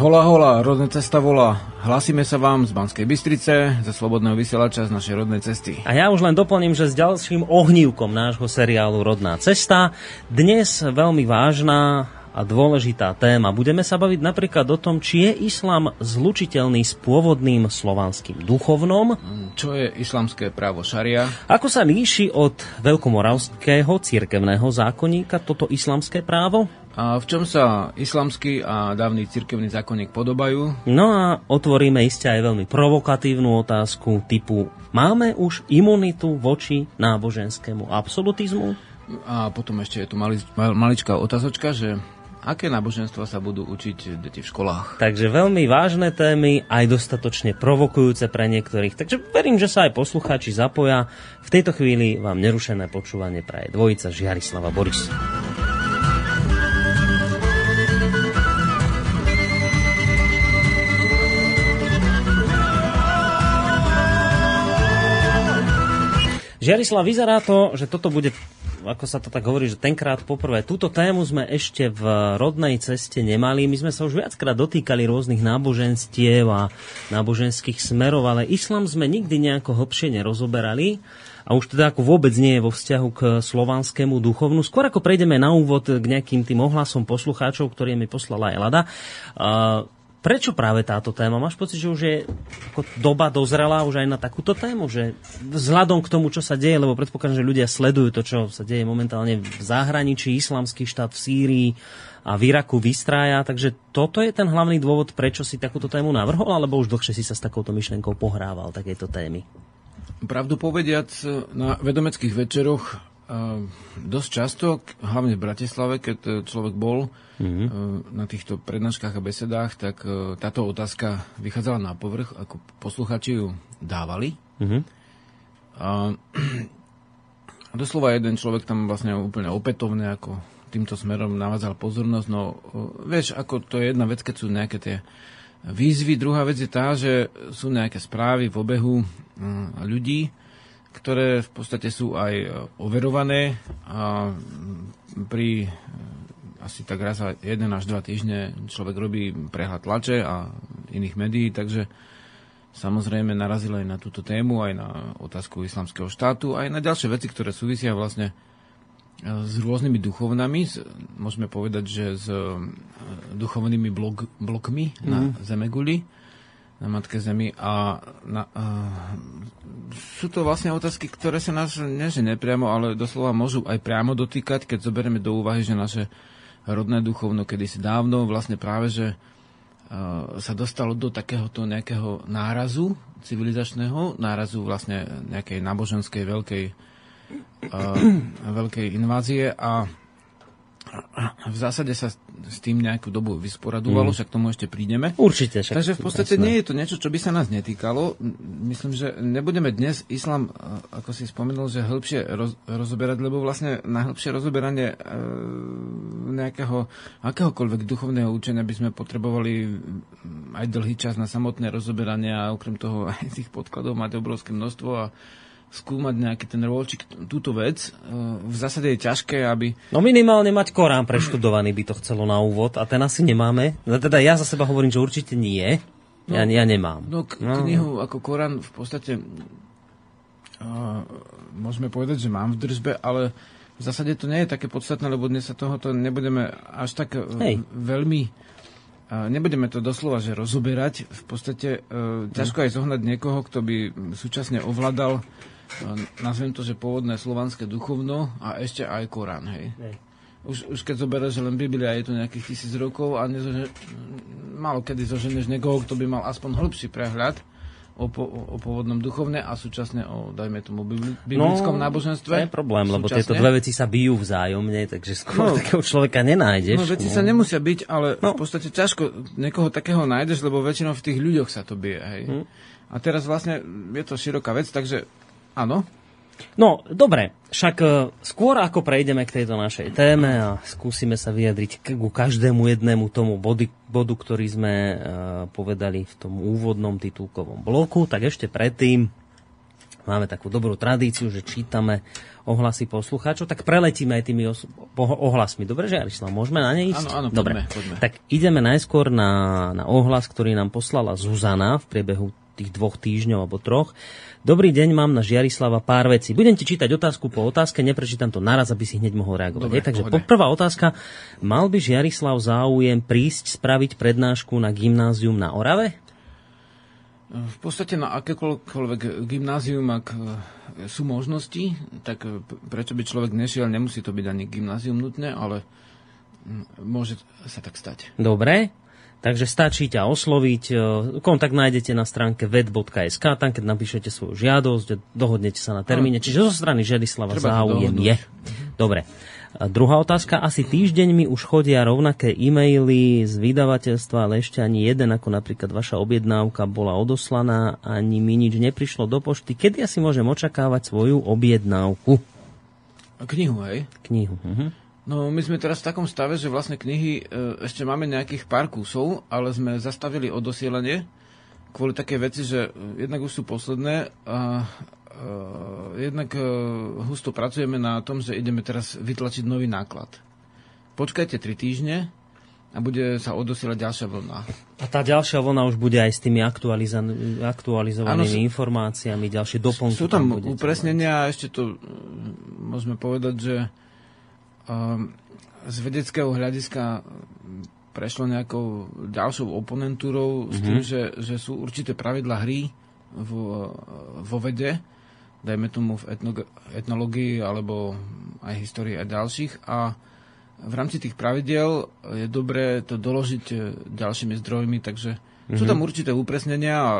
Hola, hola, rodná cesta volá. Hlasíme sa vám z Banskej Bystrice, ze Slobodného vysielača z našej rodnej cesty. A ja už len doplním, že s ďalším ohnívkom nášho seriálu Rodná cesta. Dnes veľmi vážna a dôležitá téma. Budeme sa baviť napríklad o tom, či je islám zlučiteľný s pôvodným slovanským duchovnom. Čo je islamské právo šaria? Ako sa líši od veľkomoravského cirkevného zákonníka toto islamské právo? A v čom sa islamský a dávny cirkevný zákonník podobajú? No a otvoríme iste aj veľmi provokatívnu otázku typu Máme už imunitu voči náboženskému absolutizmu? A potom ešte je tu mali, maličká otázočka, že aké náboženstva sa budú učiť deti v školách. Takže veľmi vážne témy, aj dostatočne provokujúce pre niektorých. Takže verím, že sa aj poslucháči zapoja. V tejto chvíli vám nerušené počúvanie praje dvojica Žiarislava Boris. Žiarislav, vyzerá to, že toto bude, ako sa to tak hovorí, že tenkrát poprvé. Túto tému sme ešte v rodnej ceste nemali. My sme sa už viackrát dotýkali rôznych náboženstiev a náboženských smerov, ale islam sme nikdy nejako hlbšie nerozoberali a už teda ako vôbec nie je vo vzťahu k slovanskému duchovnu. Skôr ako prejdeme na úvod k nejakým tým ohlasom poslucháčov, ktorý mi poslala Elada. Uh, Prečo práve táto téma? Máš pocit, že už je ako doba dozrela už aj na takúto tému? Že vzhľadom k tomu, čo sa deje, lebo predpokladám, že ľudia sledujú to, čo sa deje momentálne v zahraničí, islamský štát v Sýrii a v Iraku vystrája, takže toto je ten hlavný dôvod, prečo si takúto tému navrhol, alebo už dlhšie si sa s takouto myšlenkou pohrával takéto témy? Pravdu povediac, na vedomeckých večeroch dosť často, hlavne v Bratislave, keď e, človek bol mm-hmm. na týchto prednáškach a besedách, tak e, táto otázka vychádzala na povrch, ako posluchači ju dávali. Mm-hmm. A, a doslova jeden človek tam vlastne úplne opätovne ako týmto smerom navádzal pozornosť. No, vieš, ako to je jedna vec, keď sú nejaké tie výzvy. Druhá vec je tá, že sú nejaké správy v obehu ľudí, ktoré v podstate sú aj e, overované a pri e, asi tak raz za jeden až dva týždne človek robí prehľad tlače a iných médií, takže samozrejme narazil aj na túto tému, aj na otázku islamského štátu, aj na ďalšie veci, ktoré súvisia vlastne e, s rôznymi duchovnami, môžeme povedať, že s duchovnými blok, blokmi mm. na mhm. Zemeguli na Matke Zemi a, na, a sú to vlastne otázky, ktoré sa nás že nepriamo, ale doslova môžu aj priamo dotýkať, keď zoberieme do úvahy, že naše rodné duchovno kedysi dávno vlastne práve, že sa dostalo do takéhoto nejakého nárazu civilizačného, nárazu vlastne nejakej náboženskej veľkej, veľkej invázie a v zásade sa s tým nejakú dobu vysporadovalo, mm. však tomu ešte prídeme. Určite. Však Takže v podstate jasné. nie je to niečo, čo by sa nás netýkalo. Myslím, že nebudeme dnes islam, ako si spomenul, že hĺbšie roz, rozoberať, lebo vlastne na hĺbšie rozoberanie e, nejakého akéhokoľvek duchovného učenia by sme potrebovali aj dlhý čas na samotné rozoberanie a okrem toho aj tých podkladov mať obrovské množstvo a skúmať nejaký ten rôlčik, túto vec. E, v zásade je ťažké, aby... No minimálne mať Korán preštudovaný by to chcelo na úvod a ten asi nemáme. No teda ja za seba hovorím, že určite nie. No, ja, ja nemám. No, k- no. knihu ako Korán v podstate uh, môžeme povedať, že mám v držbe, ale v zásade to nie je také podstatné, lebo dnes sa tohoto nebudeme až tak e, Hej. veľmi nebudeme to doslova že rozoberať. V podstate uh, ťažko aj zohnať niekoho, kto by súčasne ovládal nazviem to, že pôvodné slovanské duchovno a ešte aj Korán, hej. hej. Už, už keď zoberieš, že len Biblia je to nejakých tisíc rokov a nezože, málo kedy zoženeš niekoho, kto by mal aspoň hĺbší prehľad o, po, o pôvodnom duchovne a súčasne o, dajme tomu, biblickom no, náboženstve. To je problém, lebo súčasne. tieto dve veci sa bijú vzájomne, takže skôr no, takého človeka nenájdeš. No, veci no. sa nemusia byť, ale no. v podstate ťažko niekoho takého nájdeš, lebo väčšinou v tých ľuďoch sa to bije, hej. Hm. A teraz vlastne je to široká vec, takže Áno. No, dobre, však e, skôr ako prejdeme k tejto našej téme a skúsime sa vyjadriť ku každému jednému tomu body, bodu, ktorý sme uh, povedali v tom úvodnom titulkovom bloku, tak ešte predtým máme takú dobrú tradíciu, že čítame ohlasy poslucháčov, tak preletíme aj tými os- ohlasmi. Dobre, že Arislav, môžeme na ne ísť? Áno, áno, Dobre. poďme, poďme. Tak ideme najskôr na, na ohlas, ktorý nám poslala Zuzana v priebehu tých dvoch týždňov alebo troch. Dobrý deň, mám na Žiarislava pár vecí. Budem ti čítať otázku po otázke, neprečítam to naraz, aby si hneď mohol reagovať. Dobre, Je, takže pohode. prvá otázka. Mal by Žiarislav záujem prísť spraviť prednášku na gymnázium na Orave? V podstate na akékoľvek gymnázium, ak e, sú možnosti, tak e, prečo by človek nešiel, nemusí to byť ani gymnázium nutne, ale môže sa tak stať. Dobre, takže stačí ťa osloviť. e, Kontakt nájdete na stránke ved.sk, tam keď napíšete svoju žiadosť, dohodnete sa na termíne. Čiže zo strany Želislava záujem je. Dobre. A druhá otázka. Asi týždeň mi už chodia rovnaké e-maily z vydavateľstva, ale ešte ani jeden, ako napríklad vaša objednávka, bola odoslaná, ani mi nič neprišlo do pošty. Kedy asi môžem očakávať svoju objednávku? Knihu, hej? Knihu. Mhm. No, my sme teraz v takom stave, že vlastne knihy e, ešte máme nejakých pár kusov, ale sme zastavili odosielanie kvôli také veci, že e, jednak už sú posledné a e, jednak husto pracujeme na tom, že ideme teraz vytlačiť nový náklad. Počkajte 3 týždne a bude sa odosielať ďalšia vlna. A tá ďalšia vlna už bude aj s tými aktualiza- aktualizovanými sú- informáciami, ďalšie doplnky. Sú tam budete upresnenia a ešte to môžeme povedať, že z vedeckého hľadiska prešlo nejakou ďalšou oponentúrou s tým, že, že sú určité pravidla hry vo, vo vede, dajme tomu v etno, etnológii alebo aj histórii a ďalších. A v rámci tých pravidel je dobré to doložiť e, ďalšími zdrojmi, takže sú tam určité upresnenia a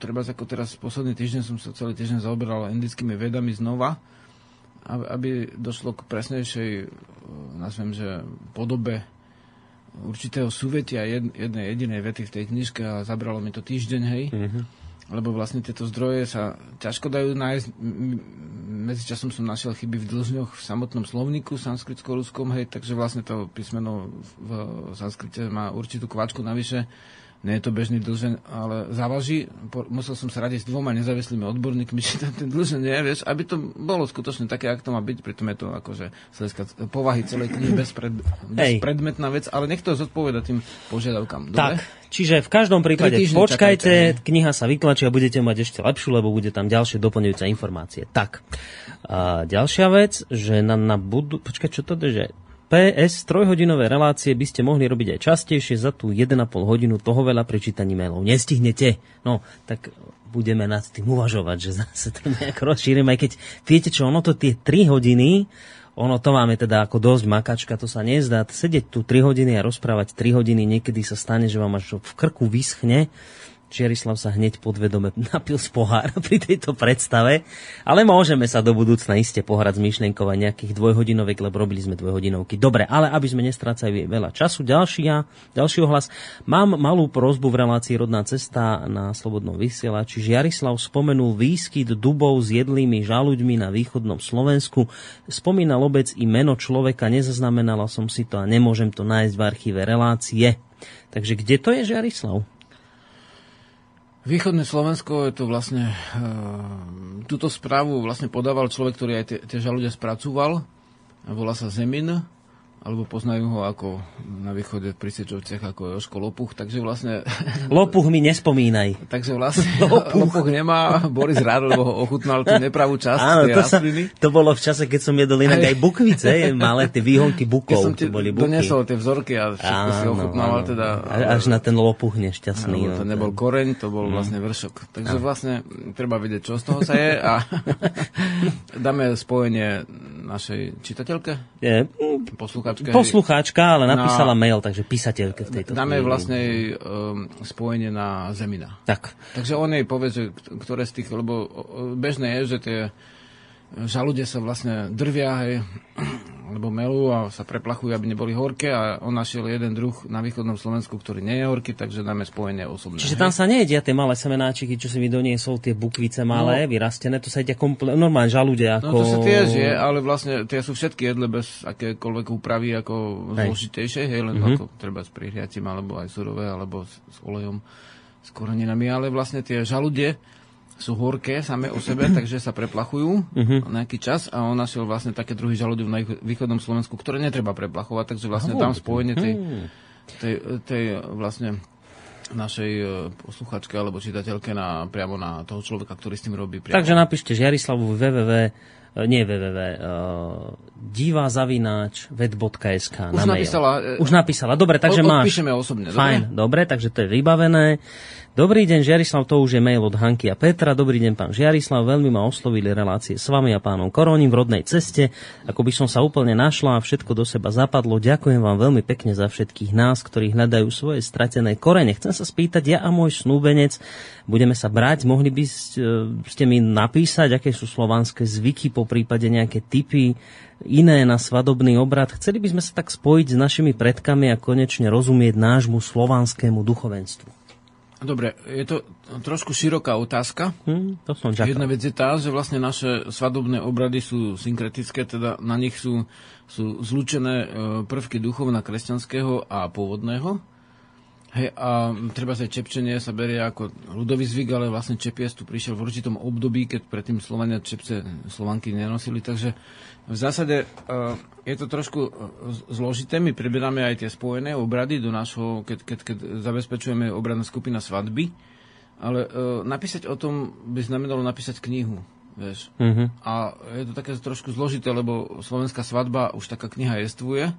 treba ako teraz posledný týždeň som sa celý týždeň zaoberal indickými vedami znova, aby, došlo k presnejšej, e, nazvem, že podobe určitého súvetia jed, jednej jedinej vety v tej knižke a zabralo mi to týždeň, hej. Lebo vlastne tieto zdroje sa ťažko dajú nájsť. Medzičasom som našiel chyby v dlžňoch v samotnom slovníku sanskritsko-ruskom, hej, takže vlastne to písmeno v sanskrite má určitú kvačku navyše. Nie je to bežný dlžen, ale závaží. Musel som sa radiť s dvoma nezávislými odborníkmi, či tam ten dlžen je, vieš, aby to bolo skutočne také, ako to má byť. Pritom je to akože hľadiska povahy celej knihy bezpred, bezpredmetná vec, ale nech to zodpoveda tým požiadavkám. Dobre? Tak, čiže v každom prípade počkajte, čakajte, kniha sa vytlačí a budete mať ešte lepšiu, lebo bude tam ďalšie doplňujúce informácie. Tak, a ďalšia vec, že na, na budu... Počkaj, čo to je, že PS, trojhodinové relácie by ste mohli robiť aj častejšie, za tú 1,5 hodinu toho veľa prečítaní mailov. Nestihnete. No, tak budeme nad tým uvažovať, že zase to nejak rozšírime, aj keď viete čo, ono to tie 3 hodiny, ono to máme teda ako dosť makačka, to sa nezdá. Sedieť tu 3 hodiny a rozprávať 3 hodiny, niekedy sa stane, že vám až v krku vyschne. Čiarislav sa hneď podvedome napil z pohára pri tejto predstave, ale môžeme sa do budúcna iste pohrať s myšlienkou aj nejakých dvojhodinovek, lebo robili sme dvojhodinovky. Dobre, ale aby sme nestrácali veľa času, ďalší, ja, ďalší ohlas. Mám malú prozbu v relácii Rodná cesta na Slobodnom vysielači. Žiarislav spomenul výskyt dubov s jedlými žaluďmi na východnom Slovensku. Spomínal obec i meno človeka, nezaznamenala som si to a nemôžem to nájsť v archíve relácie. Takže kde to je Žiarislav? Východné Slovensko je to vlastne... E, túto správu vlastne podával človek, ktorý aj tie, tie žalude spracúval. Volá sa Zemin, alebo poznajú ho ako na východe pri Sečovciach ako Joško Lopuch, takže vlastne... Lopuch mi nespomínaj. takže vlastne Lopuch. nemá Boris rád, lebo ho ochutnal tú nepravú časť Áno, to, sa, to bolo v čase, keď som jedol inak aj bukvice, malé tie výhonky Keď bukov, som ti to boli buky. doniesol tie vzorky a všetko si ochutnal, ale teda... A- Až na ten lopuch nešťastný. Áno, to no, nebol koreň, to bol vlastne vršok. Takže vlastne treba vidieť, čo z toho sa je a dáme spojenie našej čitateľke, Je, posluchačke. poslucháčka, ale napísala Na- mail, takže písateľke v tejto Dáme chvíli. vlastne jej, um, spojenie na Zemina. Tak. Takže on jej povie, že ktoré z tých, lebo bežné je, že tie žalude sa vlastne drvia, hej, alebo melú a sa preplachujú, aby neboli horké a on našiel jeden druh na východnom Slovensku, ktorý nie je horký, takže dáme spojenie osobné. Čiže tam sa nejedia tie malé semenáčiky, čo si mi doniesol, tie bukvice malé, No. vyrastené, to sa jedia komple- normálne žalude. Ako... No to sa tiež je, ale vlastne tie sú všetky jedle bez akékoľvek úpravy ako Hej. zložitejšie, hej, len mm-hmm. ako treba s prihriatím, alebo aj surové, alebo s, s olejom, s koreninami, ale vlastne tie žaludie sú horké same o sebe, takže sa preplachujú uh-huh. nejaký čas a on našiel vlastne také druhy žalúdy na východnom Slovensku, ktoré netreba preplachovať, takže vlastne tam spojenie tej, mhm. tej, tej vlastne našej e, posluchačke alebo čitateľke na, priamo na toho človeka, ktorý s tým robí. Priamo. Takže napíšte Žiarislavu www e, nie www, uh, divá zavináč ved.sk Už na napísala. Mail. Už napísala, dobre, takže od, máš. Odpíšeme osobne, Fajn, dobre? dobre, takže to je vybavené. Dobrý deň, Žiarislav, to už je mail od Hanky a Petra. Dobrý deň, pán Žiarislav, veľmi ma oslovili relácie s vami a pánom Koroním v rodnej ceste. Ako by som sa úplne našla a všetko do seba zapadlo. Ďakujem vám veľmi pekne za všetkých nás, ktorí hľadajú svoje stratené korene. Chcem sa spýtať, ja a môj snúbenec, budeme sa brať, mohli by ste mi napísať, aké sú slovanské zvyky, po prípade nejaké typy, iné na svadobný obrad. Chceli by sme sa tak spojiť s našimi predkami a konečne rozumieť nášmu slovanskému duchovenstvu. Dobre, je to trošku široká otázka. Hmm, to som čakal. Jedna vec je tá, že vlastne naše svadobné obrady sú synkretické, teda na nich sú, sú zlučené e, prvky duchovna kresťanského a pôvodného. Hej, a treba sa čepčenie sa berie ako ľudový zvyk, ale vlastne čepies tu prišiel v určitom období, keď predtým Slovania čepce Slovanky nenosili, takže v zásade uh, je to trošku e, zložité. My preberáme aj tie spojené obrady do nášho, keď, keď, keď zabezpečujeme obradná skupina svadby, ale uh, napísať o tom by znamenalo napísať knihu. Vieš. Uh-huh. A je to také trošku zložité, lebo slovenská svadba, už taká kniha jestvuje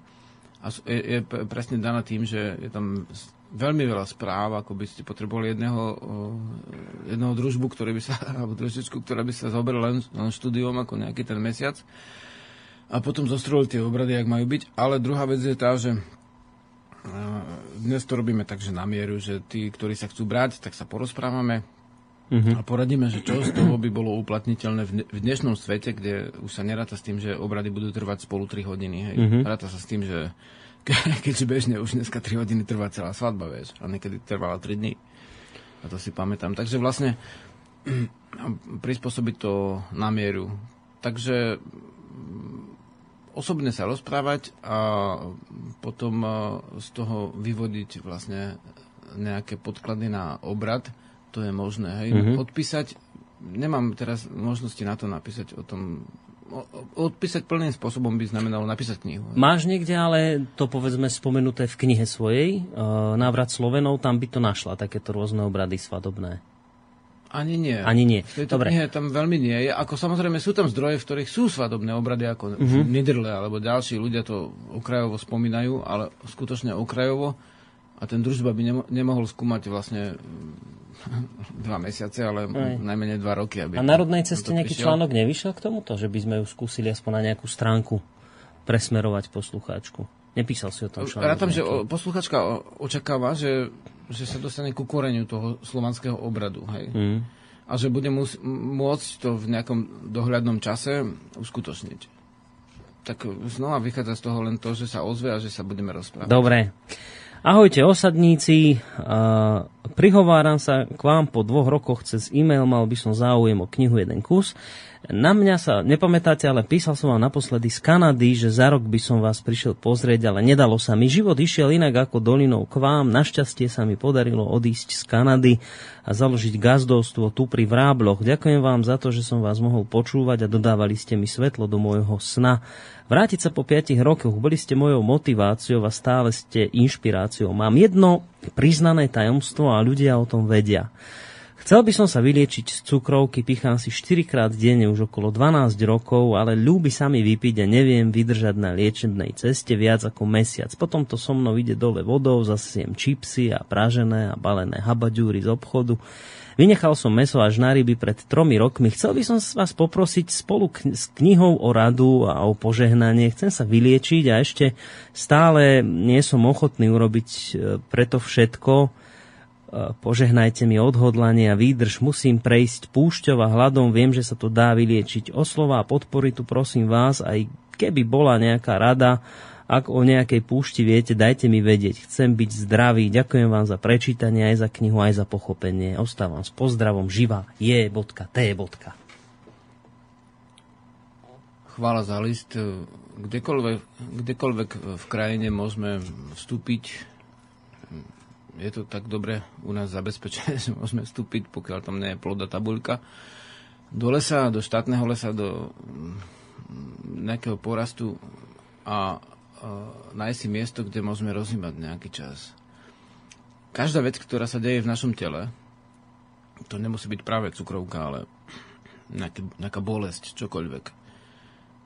a je, je presne daná tým, že je tam veľmi veľa správ, ako by ste potrebovali jedného, jedného družbu, ktorý by sa, alebo družičku, ktorá by sa zoberala len, len štúdiom ako nejaký ten mesiac. A potom zostrojili tie obrady, jak majú byť. Ale druhá vec je tá, že dnes to robíme tak, že na mieru, že tí, ktorí sa chcú brať, tak sa porozprávame uh-huh. a poradíme, že čo z toho by bolo uplatniteľné v dnešnom svete, kde už sa neráta s tým, že obrady budú trvať spolu 3 hodiny. Hej. Uh-huh. Ráta sa s tým, že keďže bežne už dneska 3 hodiny trvá celá svadba, vieš, a niekedy trvala 3 dní. A to si pamätám. Takže vlastne prispôsobiť to na mieru. Takže mm, osobne sa rozprávať a potom z toho vyvodiť vlastne nejaké podklady na obrad, to je možné. Hej. Mm-hmm. Odpísať, nemám teraz možnosti na to napísať o tom odpísať plným spôsobom by znamenalo napísať knihu. Máš niekde ale to povedzme spomenuté v knihe svojej, uh, Návrat Slovenov, tam by to našla, takéto rôzne obrady svadobné. Ani nie. Ani nie. V tejto Dobre. knihe tam veľmi nie je. Ako samozrejme sú tam zdroje, v ktorých sú svadobné obrady, ako uh-huh. Nidrle alebo ďalší ľudia to okrajovo spomínajú, ale skutočne okrajovo. A ten družba by nemo- nemohol skúmať vlastne dva mesiace, ale Aj. najmenej dva roky. Aby a Národnej ceste nejaký prišiel. článok nevyšiel k tomuto, že by sme ju skúsili aspoň na nejakú stránku presmerovať poslucháčku? Nepísal si o tom článok? Rátam, že posluchačka očakáva, že, že sa dostane ku koreniu toho slovanského obradu. Hej? Mm. A že bude mus, môcť to v nejakom dohľadnom čase uskutočniť. Tak znova vychádza z toho len to, že sa ozve a že sa budeme rozprávať. Dobre. Ahojte osadníci, prihováram sa k vám po dvoch rokoch cez e-mail, mal by som záujem o knihu Jeden kus. Na mňa sa nepamätáte, ale písal som vám naposledy z Kanady, že za rok by som vás prišiel pozrieť, ale nedalo sa mi. Život išiel inak ako dolinou k vám. Našťastie sa mi podarilo odísť z Kanady a založiť gazdovstvo tu pri Vrábloch. Ďakujem vám za to, že som vás mohol počúvať a dodávali ste mi svetlo do môjho sna. Vrátiť sa po 5 rokoch, boli ste mojou motiváciou a stále ste inšpiráciou. Mám jedno priznané tajomstvo a ľudia o tom vedia. Chcel by som sa vyliečiť z cukrovky, pichám si 4 krát denne už okolo 12 rokov, ale ľúbi sa mi vypiť a neviem vydržať na liečebnej ceste viac ako mesiac. Potom to so mnou ide dole vodou, zase jem čipsy a pražené a balené habadžúry z obchodu. Vynechal som meso až na ryby pred tromi rokmi. Chcel by som vás poprosiť spolu k- s knihou o radu a o požehnanie. Chcem sa vyliečiť a ešte stále nie som ochotný urobiť e, preto všetko. E, požehnajte mi odhodlanie a výdrž. Musím prejsť púšťov a hladom. Viem, že sa to dá vyliečiť. O slova a podpory tu prosím vás, aj keby bola nejaká rada, ak o nejakej púšti viete, dajte mi vedieť. Chcem byť zdravý. Ďakujem vám za prečítanie, aj za knihu, aj za pochopenie. Ostávam s pozdravom. Živa je.t. Chvála za list. Kdekoľvek, kdekoľvek v krajine môžeme vstúpiť je to tak dobre u nás zabezpečené, že môžeme vstúpiť, pokiaľ tam nie je ploda tabuľka, do lesa, do štátneho lesa, do mm, nejakého porastu a, a nájsť si miesto, kde môžeme rozímať nejaký čas. Každá vec, ktorá sa deje v našom tele, to nemusí byť práve cukrovka, ale nejaký, nejaká bolesť, čokoľvek,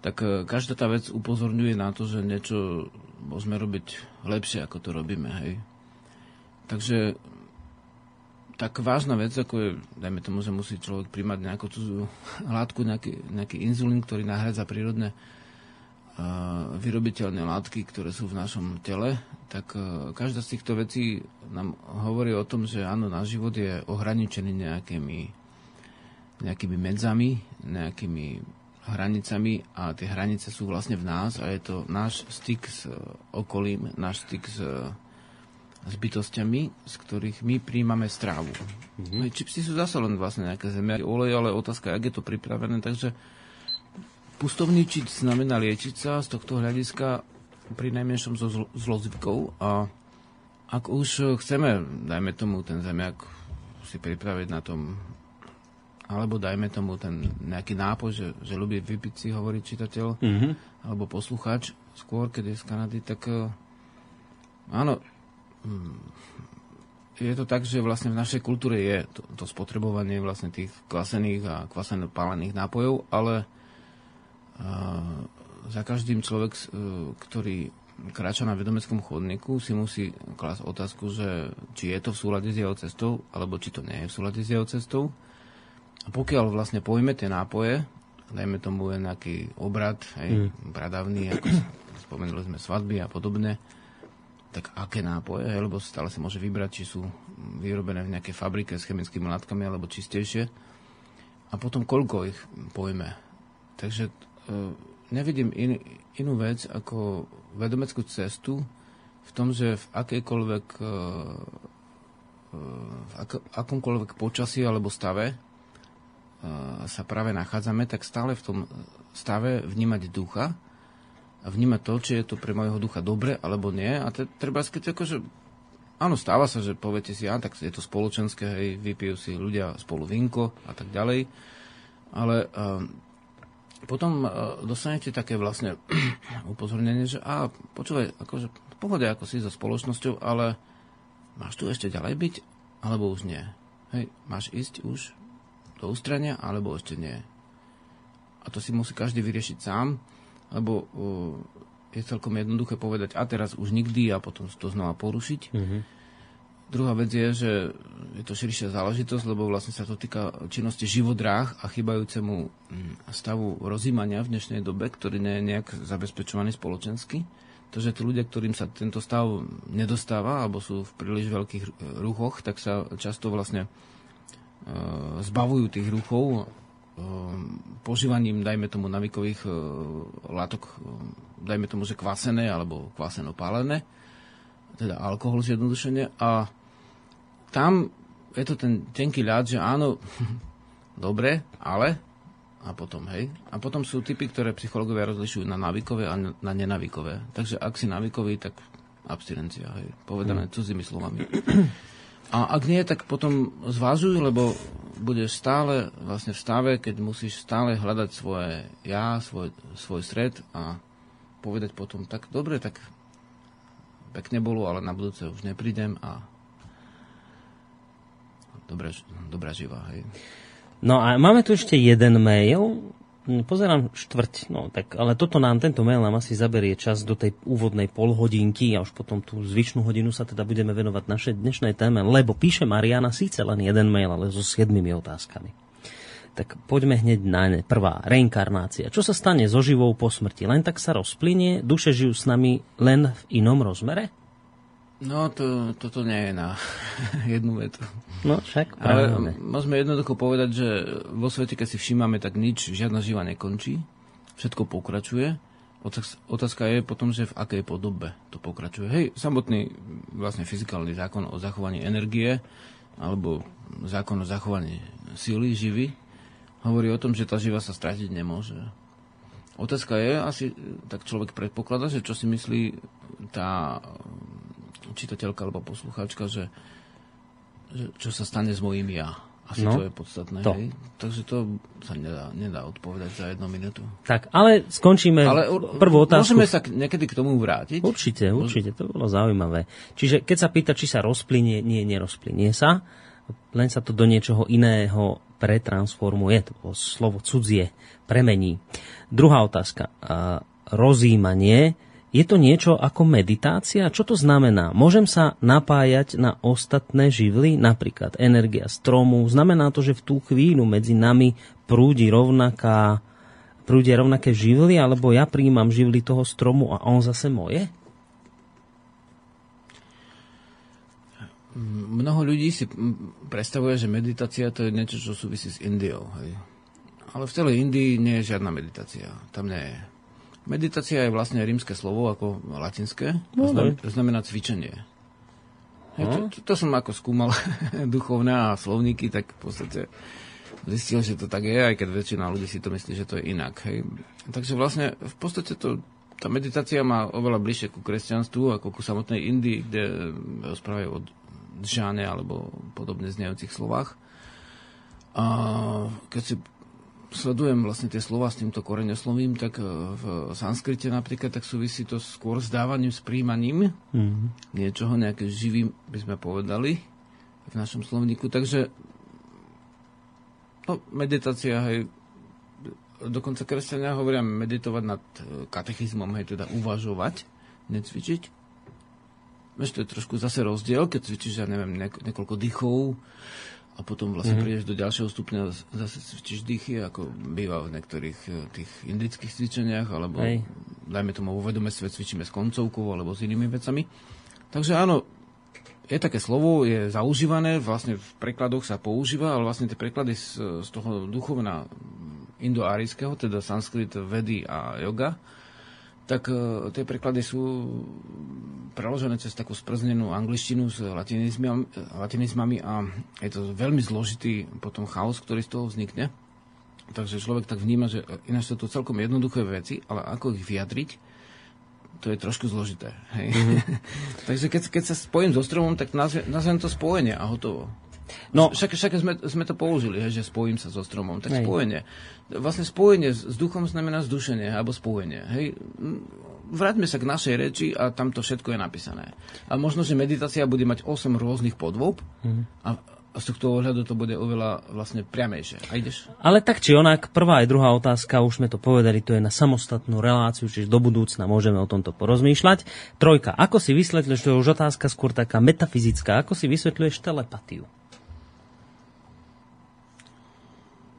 tak e, každá tá vec upozorňuje na to, že niečo môžeme robiť lepšie, ako to robíme, hej. Takže tak vážna vec, ako je, dajme tomu, že musí človek príjmať nejakú cudzú látku, nejaký, nejaký inzulín, ktorý nahradza prírodné uh, vyrobiteľné látky, ktoré sú v našom tele, tak každá z týchto vecí nám hovorí o tom, že áno, náš život je ohraničený nejakými, nejakými medzami, nejakými hranicami a tie hranice sú vlastne v nás a je to náš styk s okolím, náš styk s s bytostiami, z ktorých my príjmame strávu. Mm-hmm. Čipsy sú zase len vlastne nejaké zemiaky, olej, ale otázka, jak je to pripravené. Takže pustovničiť znamená liečiť sa z tohto hľadiska pri najmenšom so zlozvykou a ak už chceme, dajme tomu ten zemiak si pripraviť na tom alebo dajme tomu ten nejaký nápoj, že, že ľubí vypiť si, hovorí čitateľ, mm-hmm. alebo poslucháč, skôr, keď je z Kanady, tak uh, áno. Je to tak, že vlastne v našej kultúre je to, to spotrebovanie vlastne tých kvasených a kvaseno pálených nápojov, ale uh, za každým človek, uh, ktorý kráča na vedomeckom chodníku, si musí klásť otázku, že či je to v súlade s jeho cestou, alebo či to nie je v súlade s jeho cestou. A pokiaľ vlastne pojme tie nápoje, dajme tomu nejaký obrad, hej, mm. bradavný, ako spomenuli sme svadby a podobne, tak aké nápoje, lebo stále sa môže vybrať, či sú vyrobené v nejakej fabrike s chemickými látkami alebo čistejšie. A potom koľko ich pojme. Takže e, nevidím in, inú vec ako vedomeckú cestu v tom, že v akejkoľvek e, e v ak, akomkoľvek počasí alebo stave e, sa práve nachádzame, tak stále v tom stave vnímať ducha a vnímať to, či je to pre mojho ducha dobre alebo nie. A te, treba keď akože, áno, stáva sa, že poviete si, á, tak je to spoločenské, hej, vypijú si ľudia spolu vinko a tak ďalej. Ale uh, potom uh, dostanete také vlastne upozornenie, že a počúvaj, akože v pohode ako si so spoločnosťou, ale máš tu ešte ďalej byť, alebo už nie. Hej, máš ísť už do ústrania, alebo ešte nie. A to si musí každý vyriešiť sám lebo je celkom jednoduché povedať a teraz už nikdy a potom to znova porušiť. Mm-hmm. Druhá vec je, že je to širšia záležitosť, lebo vlastne sa to týka činnosti živodráh a chybajúcemu mm, stavu rozímania v dnešnej dobe, ktorý nie je nejak zabezpečovaný spoločensky. že tí ľudia, ktorým sa tento stav nedostáva alebo sú v príliš veľkých ruchoch, tak sa často vlastne e, zbavujú tých ruchov požívaním, dajme tomu, navikových e, látok, e, dajme tomu, že kvasené alebo kvaseno pálené, teda alkohol zjednodušene. A tam je to ten tenký ľad, že áno, dobre, ale a potom, hej. A potom sú typy, ktoré psychológovia rozlišujú na návykové a na nenavykové. Takže ak si návykový, tak abstinencia, hej. Povedané hmm. cudzými slovami. A ak nie, tak potom zvážuj, lebo budeš stále vlastne v stave, keď musíš stále hľadať svoje ja, svoj, svoj stred a povedať potom, tak dobre, tak pekne bolo, ale na budúce už neprídem a dobrá, dobrá živá, hej. No a máme tu ešte jeden mail, pozerám štvrť, no tak, ale toto nám, tento mail nám asi zaberie čas do tej úvodnej polhodinky a už potom tú zvyšnú hodinu sa teda budeme venovať našej dnešnej téme, lebo píše Mariana síce len jeden mail, ale so siedmimi otázkami. Tak poďme hneď na ne. Prvá, reinkarnácia. Čo sa stane so živou po smrti? Len tak sa rozplynie? Duše žijú s nami len v inom rozmere? No, to, toto nie je na jednu vetu. No, však Ale môžeme jednoducho povedať, že vo svete, keď si všímame, tak nič, žiadna živa nekončí. Všetko pokračuje. Otázka je potom, že v akej podobe to pokračuje. Hej, samotný vlastne fyzikálny zákon o zachovaní energie alebo zákon o zachovaní síly, živy, hovorí o tom, že tá živa sa stratiť nemôže. Otázka je, asi tak človek predpokladá, že čo si myslí tá čitateľka alebo poslucháčka, že, že čo sa stane s mojím ja. Asi No, to je podstatné. to. Hej? Takže to sa nedá, nedá odpovedať za jednu minútu. Tak, ale skončíme Ale prvú otázku. môžeme sa niekedy k tomu vrátiť? Určite, určite, to bolo zaujímavé. Čiže keď sa pýta, či sa rozplynie, nie, nerozplynie sa, len sa to do niečoho iného pretransformuje, to bolo slovo cudzie, premení. Druhá otázka, rozímanie, je to niečo ako meditácia? Čo to znamená? Môžem sa napájať na ostatné živly, napríklad energia stromu. Znamená to, že v tú chvíľu medzi nami prúdi rovnaká prúdia rovnaké živly, alebo ja prijímam živly toho stromu a on zase moje? Mnoho ľudí si predstavuje, že meditácia to je niečo, čo súvisí s Indiou. Hej. Ale v celej Indii nie je žiadna meditácia. Tam nie je. Meditácia je vlastne rímske slovo ako latinské. No, No, znamená cvičenie. Hej, to, to, to som ako skúmal duchovné a slovníky, tak v podstate zistil, že to tak je, aj keď väčšina ľudí si to myslí, že to je inak. Hej. Takže vlastne v podstate to, tá meditácia má oveľa bližšie ku kresťanstvu ako ku samotnej Indii, kde rozprávajú o džáne alebo podobne znejúcich slovách. A keď si sledujem vlastne tie slova s týmto koreňoslovím, tak e, v sanskrite napríklad tak súvisí to skôr s dávaním, s príjmaním Mm. niečoho, nejaké živým, by sme povedali, v našom slovníku. Takže no, meditácia, hej, dokonca kresťania hovoria meditovať nad e, katechizmom, hej, teda uvažovať, necvičiť. Vieš, to je trošku zase rozdiel, keď cvičíš, ja neviem, niek- niekoľko dýchov a potom vlastne mm-hmm. prídeš do ďalšieho stupňa zase cvičíš dýchy, ako býva v niektorých e, tých indických cvičeniach, alebo Hej. dajme tomu vo vedomestve cvičíme s koncovkou alebo s inými vecami. Takže áno, je také slovo, je zaužívané, vlastne v prekladoch sa používa, ale vlastne tie preklady z, z toho duchovna indoárijského, teda sanskrit, vedy a yoga, tak e, tie preklady sú preložené cez takú sprznenú angličtinu s latinizmami, latinizmami a je to veľmi zložitý potom chaos, ktorý z toho vznikne. Takže človek tak vníma, že ináč sú to celkom jednoduché veci, ale ako ich vyjadriť, to je trošku zložité. Hej? Mm-hmm. Takže keď, keď sa spojím so stromom, tak nazve, nazvem to spojenie a hotovo. No. Však, však sme, sme to použili, že spojím sa so stromom. Tak Hej. spojenie. Vlastne spojenie s, s duchom znamená zdušenie alebo spojenie. Hej? Vráťme sa k našej reči a tam to všetko je napísané. A možno, že meditácia bude mať 8 rôznych podôb a, a z tohto ohľadu to bude oveľa vlastne priamejšie. A ideš? Ale tak či onak, prvá aj druhá otázka, už sme to povedali, to je na samostatnú reláciu, čiže do budúcna môžeme o tomto porozmýšľať. Trojka, ako si vysvetľuješ, to je už otázka skôr taká metafyzická, ako si vysvetľuješ telepatiu?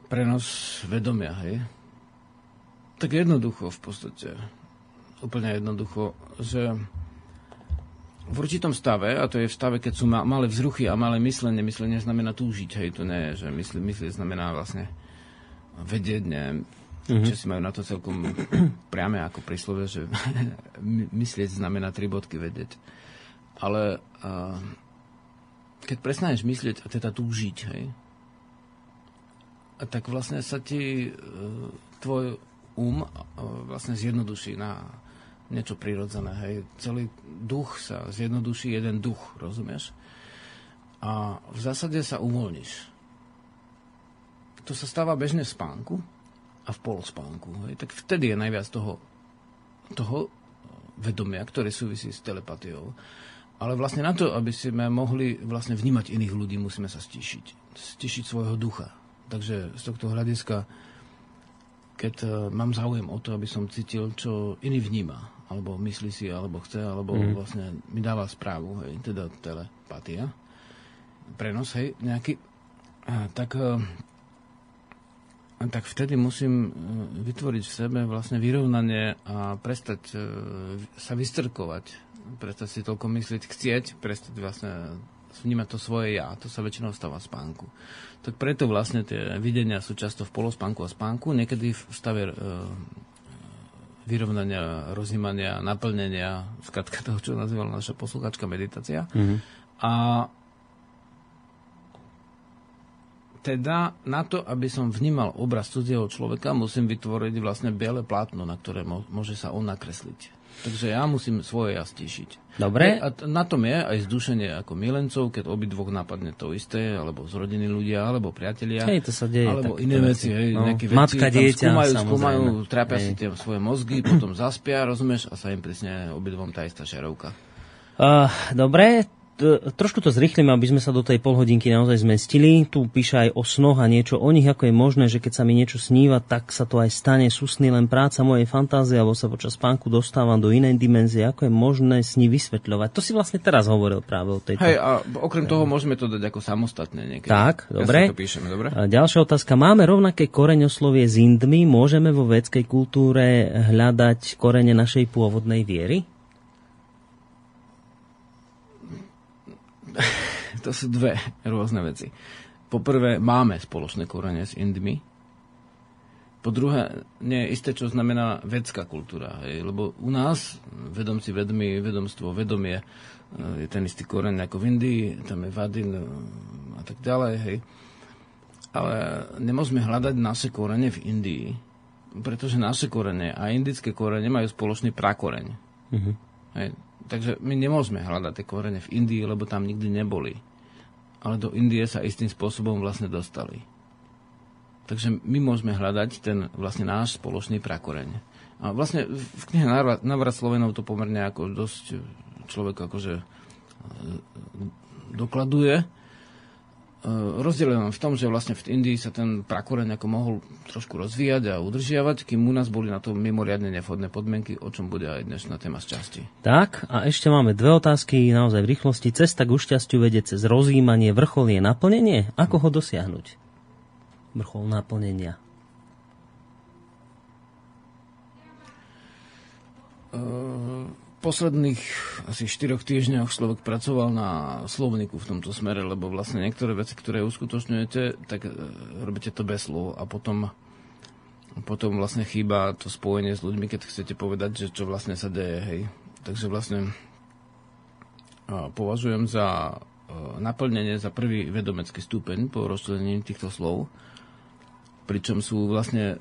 Prenos vedomia, hej? Tak jednoducho v podstate. Úplne jednoducho, že v určitom stave, a to je v stave, keď sú ma- malé vzruchy a malé myslenie, myslenie znamená túžiť, hej, to nie je, že mysli, myslieť znamená vlastne vedieť, neviem, mm-hmm. Česi majú na to celkom priame ako príslove, že my- myslieť znamená tri bodky vedieť. Ale a, keď prestaneš myslieť a teda túžiť, hej, tak vlastne sa ti e, tvoj um e, vlastne zjednoduší na niečo prirodzené. Hej. Celý duch sa zjednoduší, jeden duch, rozumieš? A v zásade sa uvoľníš. To sa stáva bežne v spánku a v polospánku. Hej. Tak vtedy je najviac toho, toho vedomia, ktoré súvisí s telepatiou. Ale vlastne na to, aby sme mohli vlastne vnímať iných ľudí, musíme sa stišiť. Stišiť svojho ducha. Takže z tohto hľadiska, keď e, mám záujem o to, aby som cítil, čo iný vníma, alebo myslí si, alebo chce, alebo mm. vlastne mi dáva správu, hej, teda telepatia, prenos, hej, nejaký, tak, e, tak vtedy musím e, vytvoriť v sebe vlastne vyrovnanie a prestať sa vystrkovať, prestať si toľko myslieť, chcieť, prestať vlastne vnímať to svoje ja. To sa väčšinou stáva spánku. Tak preto vlastne tie videnia sú často v polospánku a spánku, niekedy v stave e, vyrovnania, rozjímania, naplnenia, skratka toho, čo nazývala naša posluchačka meditácia. Mm-hmm. A teda na to, aby som vnímal obraz cudzieho človeka, musím vytvoriť vlastne biele plátno, na ktoré môže sa on nakresliť. Takže ja musím svoje ja stíšiť. Dobre. A na tom je aj zdušenie ako milencov, keď obidvoch napadne to isté, alebo z rodiny ľudia, alebo priatelia. Hej, to sa deje. Alebo iné veci, hej, no, nejaké Matka, veci. dieťa, skúmajú, samozrejme. skúmajú, trápia si tie svoje mozgy, potom zaspia, rozumieš, a sa im prísne obidvom tá istá šerovka. Uh, dobre, trošku to zrychlím, aby sme sa do tej polhodinky naozaj zmestili. Tu píše aj o snoch a niečo o nich, ako je možné, že keď sa mi niečo sníva, tak sa to aj stane. Sú sny len práca mojej fantázie, alebo sa počas spánku dostávam do inej dimenzie. Ako je možné sny vysvetľovať? To si vlastne teraz hovoril práve o tejto. Hej, a okrem toho môžeme to dať ako samostatné niekedy. Tak, dobre. Ja to píšeme, dobre? A ďalšia otázka. Máme rovnaké koreňoslovie s Indmi? Môžeme vo vedskej kultúre hľadať korene našej pôvodnej viery? to sú dve rôzne veci. Poprvé, máme spoločné korene s Indmi. Po druhé, nie je isté, čo znamená vedská kultúra. Hej? Lebo u nás, vedomci vedmi, vedomstvo, vedomie, je ten istý koreň ako v Indii, tam je Vadin a tak ďalej. Hej? Ale nemôžeme hľadať naše korene v Indii, pretože naše korene a indické korene majú spoločný prakoreň. Mhm. Hej? Takže my nemôžeme hľadať tie korene v Indii, lebo tam nikdy neboli. Ale do Indie sa istým spôsobom vlastne dostali. Takže my môžeme hľadať ten vlastne náš spoločný prakoreň. A vlastne v knihe Navrat Slovenov to pomerne ako dosť človek akože e, dokladuje. Rozdiel je v tom, že vlastne v Indii sa ten prakoreň ako mohol trošku rozvíjať a udržiavať, kým u nás boli na to mimoriadne nevhodné podmienky, o čom bude aj dnešná téma z časti. Tak, a ešte máme dve otázky, naozaj v rýchlosti. Cesta k ušťastiu vedie cez rozjímanie, vrchol je naplnenie? Ako ho dosiahnuť? Vrchol naplnenia. Uh posledných asi 4 týždňoch človek pracoval na slovníku v tomto smere, lebo vlastne niektoré veci, ktoré uskutočňujete, tak e, robíte to bez slov a potom, potom vlastne chýba to spojenie s ľuďmi, keď chcete povedať, že čo vlastne sa deje. Hej. Takže vlastne a považujem za e, naplnenie za prvý vedomecký stupeň po rozčlenení týchto slov pričom sú vlastne e,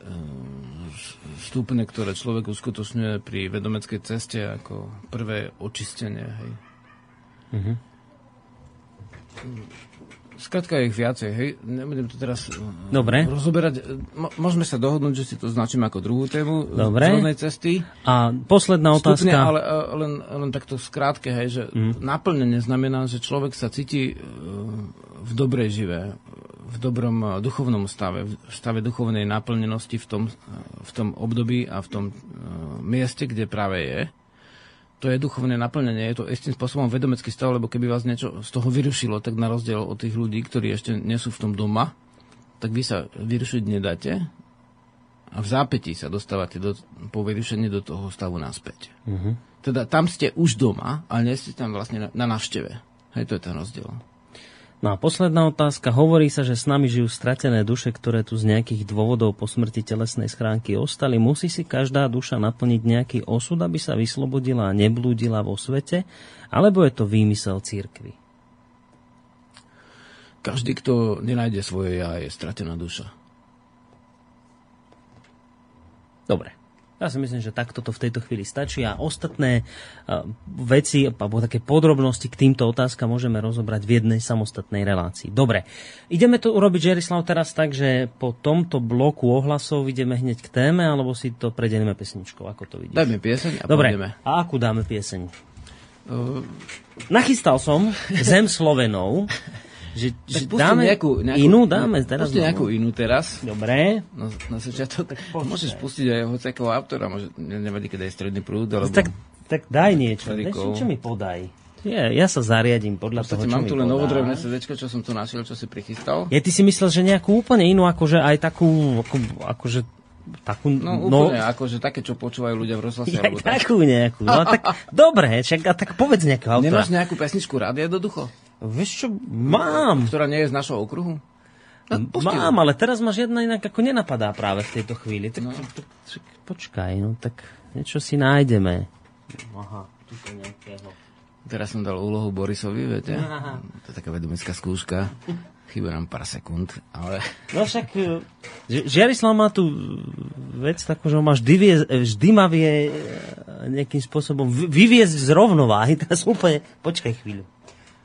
stupne, ktoré človek uskutočňuje pri vedomeckej ceste ako prvé očistenie. Hej. Mm-hmm. Skrátka je ich viacej, hej. Nebudem to teraz e, Dobre. rozoberať. môžeme sa dohodnúť, že si to značím ako druhú tému Dobre. z cesty. A posledná otázka. Stupne, ale len, len takto skrátke, hej, že mm. naplnenie znamená, že človek sa cíti v dobrej žive, v dobrom duchovnom stave, v stave duchovnej naplnenosti v tom, v tom období a v tom uh, mieste, kde práve je. To je duchovné naplnenie, je to istým spôsobom vedomecký stav, lebo keby vás niečo z toho vyrušilo, tak na rozdiel od tých ľudí, ktorí ešte nie sú v tom doma, tak vy sa vyrušiť nedáte a v zápätí sa dostávate do, po vyrušení do toho stavu naspäť. Uh-huh. Teda tam ste už doma, ale nie ste tam vlastne na, na návšteve. Hej, to je ten rozdiel. No a posledná otázka. Hovorí sa, že s nami žijú stratené duše, ktoré tu z nejakých dôvodov po smrti telesnej schránky ostali. Musí si každá duša naplniť nejaký osud, aby sa vyslobodila a neblúdila vo svete? Alebo je to výmysel církvy? Každý, kto nenájde svoje ja, je stratená duša. Dobre. Ja si myslím, že takto to v tejto chvíli stačí a ostatné uh, veci alebo také podrobnosti k týmto otázkam môžeme rozobrať v jednej samostatnej relácii. Dobre, ideme to urobiť, Žerislav, teraz tak, že po tomto bloku ohlasov ideme hneď k téme, alebo si to predelíme pesničkou, ako to vidíš? Dajme pieseň a Dobre, pôjdeme. a akú dáme pieseň? Uh... Nachystal som Zem Slovenov. Že, že dáme nejakú, nejakú, inú, dáme teraz. Pusti nejakú inú teraz. Dobre. Na, na začiatok. Tak môžeš pustiť aj hociakého autora, môže, nevadí, keď je stredný prúd, alebo... Tak, tak daj niečo. Daj, čo mi podaj. Ja, ja sa zariadím podľa toho, čo mám tu len novodrevné CD, čo som tu našiel, čo si prichystal. Ja ty si myslel, že nejakú úplne inú, akože aj takú, ako, akože takú... No úplne, no, akože také, čo počúvajú ľudia v rozhlase. Ja, alebo tak. takú nejakú. No, tak, dobre, čak, a tak povedz nejakého autora. Nemáš nejakú pesničku Rádia do ducho? Vieš čo, mám. Ktorá nie je z našho okruhu? No, mám, ale teraz ma žiadna inak ako nenapadá práve v tejto chvíli. Tak, no. tak, tak, počkaj, no tak niečo si nájdeme. Aha, tu to nejakého. Teraz som dal úlohu Borisovi, viete? Aha. To je taká vedomecká skúška. Chýba nám pár sekúnd, ale... No však, e, Žiarislav má tu vec takú, že ho má vždy, vie, vždy ma vie e, nejakým spôsobom vyviezť z rovnováhy. Teraz úplne... Počkaj chvíľu.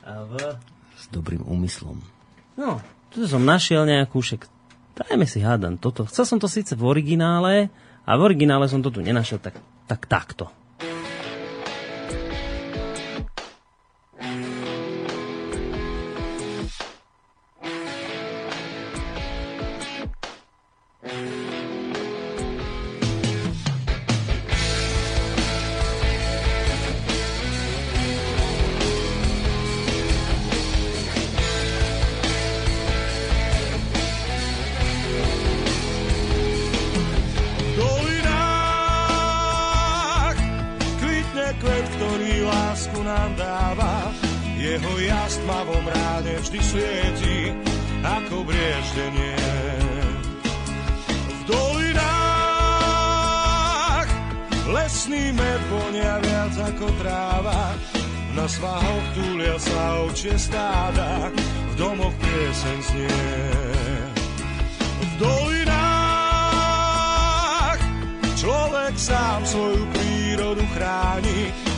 A v... S dobrým úmyslom. No, tu som našiel nejakú, však dajme si hádam toto. Chcel som to síce v originále, a v originále som to tu nenašiel, tak, tak takto.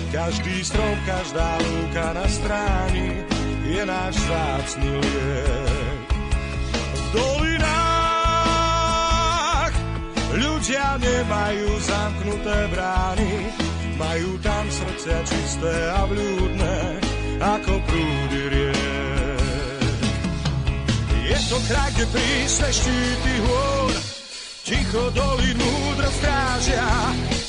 Každý strom, každá lúka na stráni je náš zácný liek. V dolinách ľudia nemajú zamknuté brány, majú tam srdcia čisté a vľúdne, ako prúdy riek. Je to kraj, kde prísne štíty hôr, ticho dolinu dr strážia,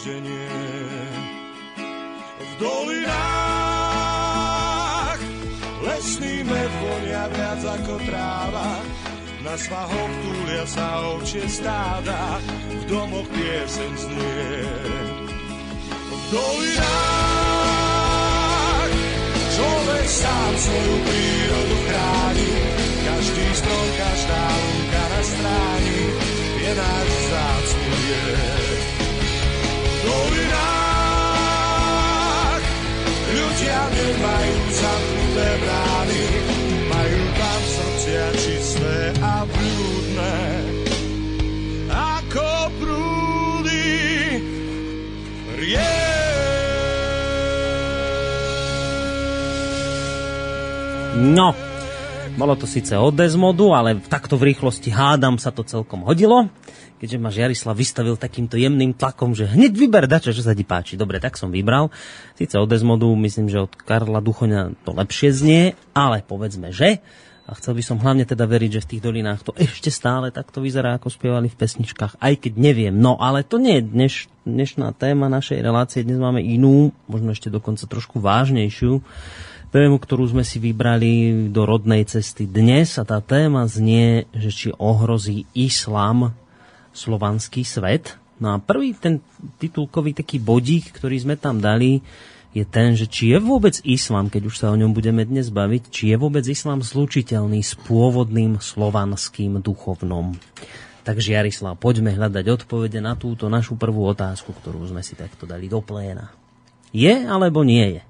brieždenie. V dolinách lesný med vonia viac ako tráva, na svahoch túlia sa ovčie stáda, v domoch pieseň znie. V dolinách človek sám svoju prírodu chráni, každý strom, každá lúka na stráni, je náš vzácný liek. Ľudia nemajú zamknuté brány, majú tam srdcia čisté a blúdne. Ako prúdy. No, bolo to síce od Desmodu, ale takto v rýchlosti hádam sa to celkom hodilo, keďže ma Jarislav vystavil takýmto jemným tlakom, že hneď vyber dačo, čo sa ti páči. Dobre, tak som vybral. Síce od Desmodu, myslím, že od Karla Duchoňa to lepšie znie, ale povedzme, že a chcel by som hlavne teda veriť, že v tých dolinách to ešte stále takto vyzerá, ako spievali v pesničkách, aj keď neviem. No, ale to nie je dneš, dnešná téma našej relácie, dnes máme inú, možno ešte dokonca trošku vážnejšiu tému, ktorú sme si vybrali do rodnej cesty dnes a tá téma znie, že či ohrozí islám slovanský svet. No a prvý ten titulkový taký bodík, ktorý sme tam dali, je ten, že či je vôbec islám, keď už sa o ňom budeme dnes baviť, či je vôbec islám zlučiteľný s pôvodným slovanským duchovnom. Takže Jarislav, poďme hľadať odpovede na túto našu prvú otázku, ktorú sme si takto dali do pléna. Je alebo nie je?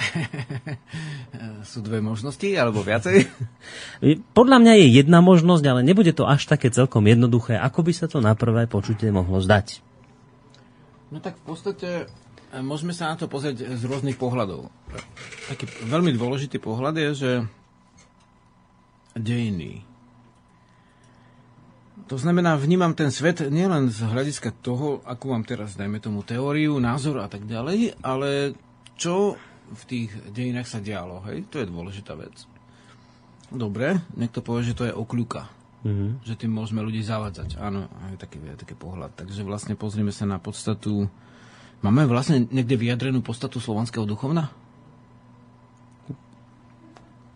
Sú dve možnosti, alebo viacej? Podľa mňa je jedna možnosť, ale nebude to až také celkom jednoduché, ako by sa to na prvé počutie mohlo zdať. No tak v podstate e, môžeme sa na to pozrieť z rôznych pohľadov. Taký veľmi dôležitý pohľad je, že dejiny. To znamená, vnímam ten svet nielen z hľadiska toho, ako mám teraz, dajme tomu, teóriu, názor a tak ďalej, ale čo v tých dejinách sa dialo, hej? To je dôležitá vec. Dobre, niekto povie, že to je okľuka. Mm-hmm. Že tým môžeme ľudí zavadzať. Áno, aj taký, aj taký pohľad. Takže vlastne pozrieme sa na podstatu... Máme vlastne niekde vyjadrenú podstatu slovanského duchovna?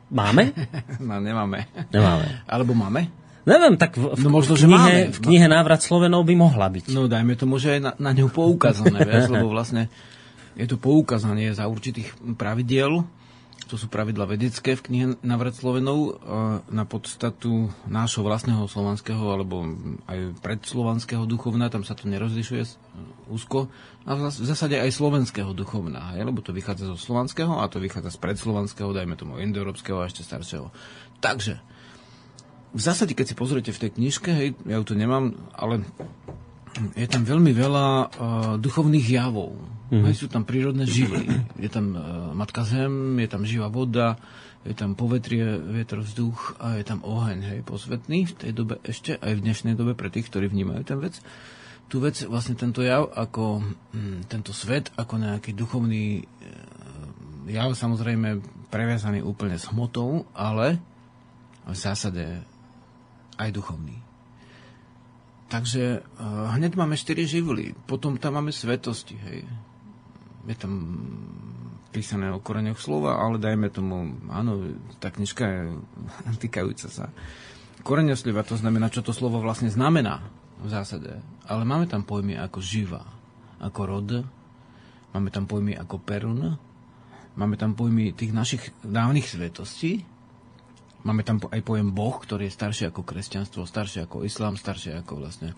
Máme? no, nemáme. Nemáme. Alebo máme? Neviem, tak v, v, No možno, že knihe, máme. v knihe Návrat Slovenov by mohla byť. No dajme tomu, že je na, na ňu poukázané, vieš, lebo vlastne je to poukázanie za určitých pravidiel, to sú pravidla vedecké v knihe Navrat Slovenov e, na podstatu nášho vlastného slovanského alebo aj predslovanského duchovna, tam sa to nerozlišuje úzko, a v zásade aj slovenského duchovna, hej, lebo to vychádza zo slovanského a to vychádza z predslovanského, dajme tomu indoeurópskeho a ešte staršieho. Takže, v zásade, keď si pozriete v tej knižke, hej, ja ju tu nemám, ale je tam veľmi veľa uh, duchovných javov. Mm-hmm. Hej, sú tam prírodné živly. Je tam uh, matka zem, je tam živá voda, je tam povetrie, vietor, vzduch a je tam oheň, hej, posvetný v tej dobe ešte, aj v dnešnej dobe pre tých, ktorí vnímajú ten vec. Tu vec, vlastne tento jav, ako hm, tento svet, ako nejaký duchovný e, jav, samozrejme previazaný úplne s hmotou, ale v zásade aj duchovný. Takže uh, hneď máme štyri živly, potom tam máme svetosti, hej. Je tam písané o koreňoch slova, ale dajme tomu, áno, tá knižka je týkajúca sa koreňosliva, to znamená, čo to slovo vlastne znamená v zásade. Ale máme tam pojmy ako živa, ako rod, máme tam pojmy ako perun, máme tam pojmy tých našich dávnych svetostí, Máme tam aj pojem Boh, ktorý je starší ako kresťanstvo, starší ako islám, starší ako vlastne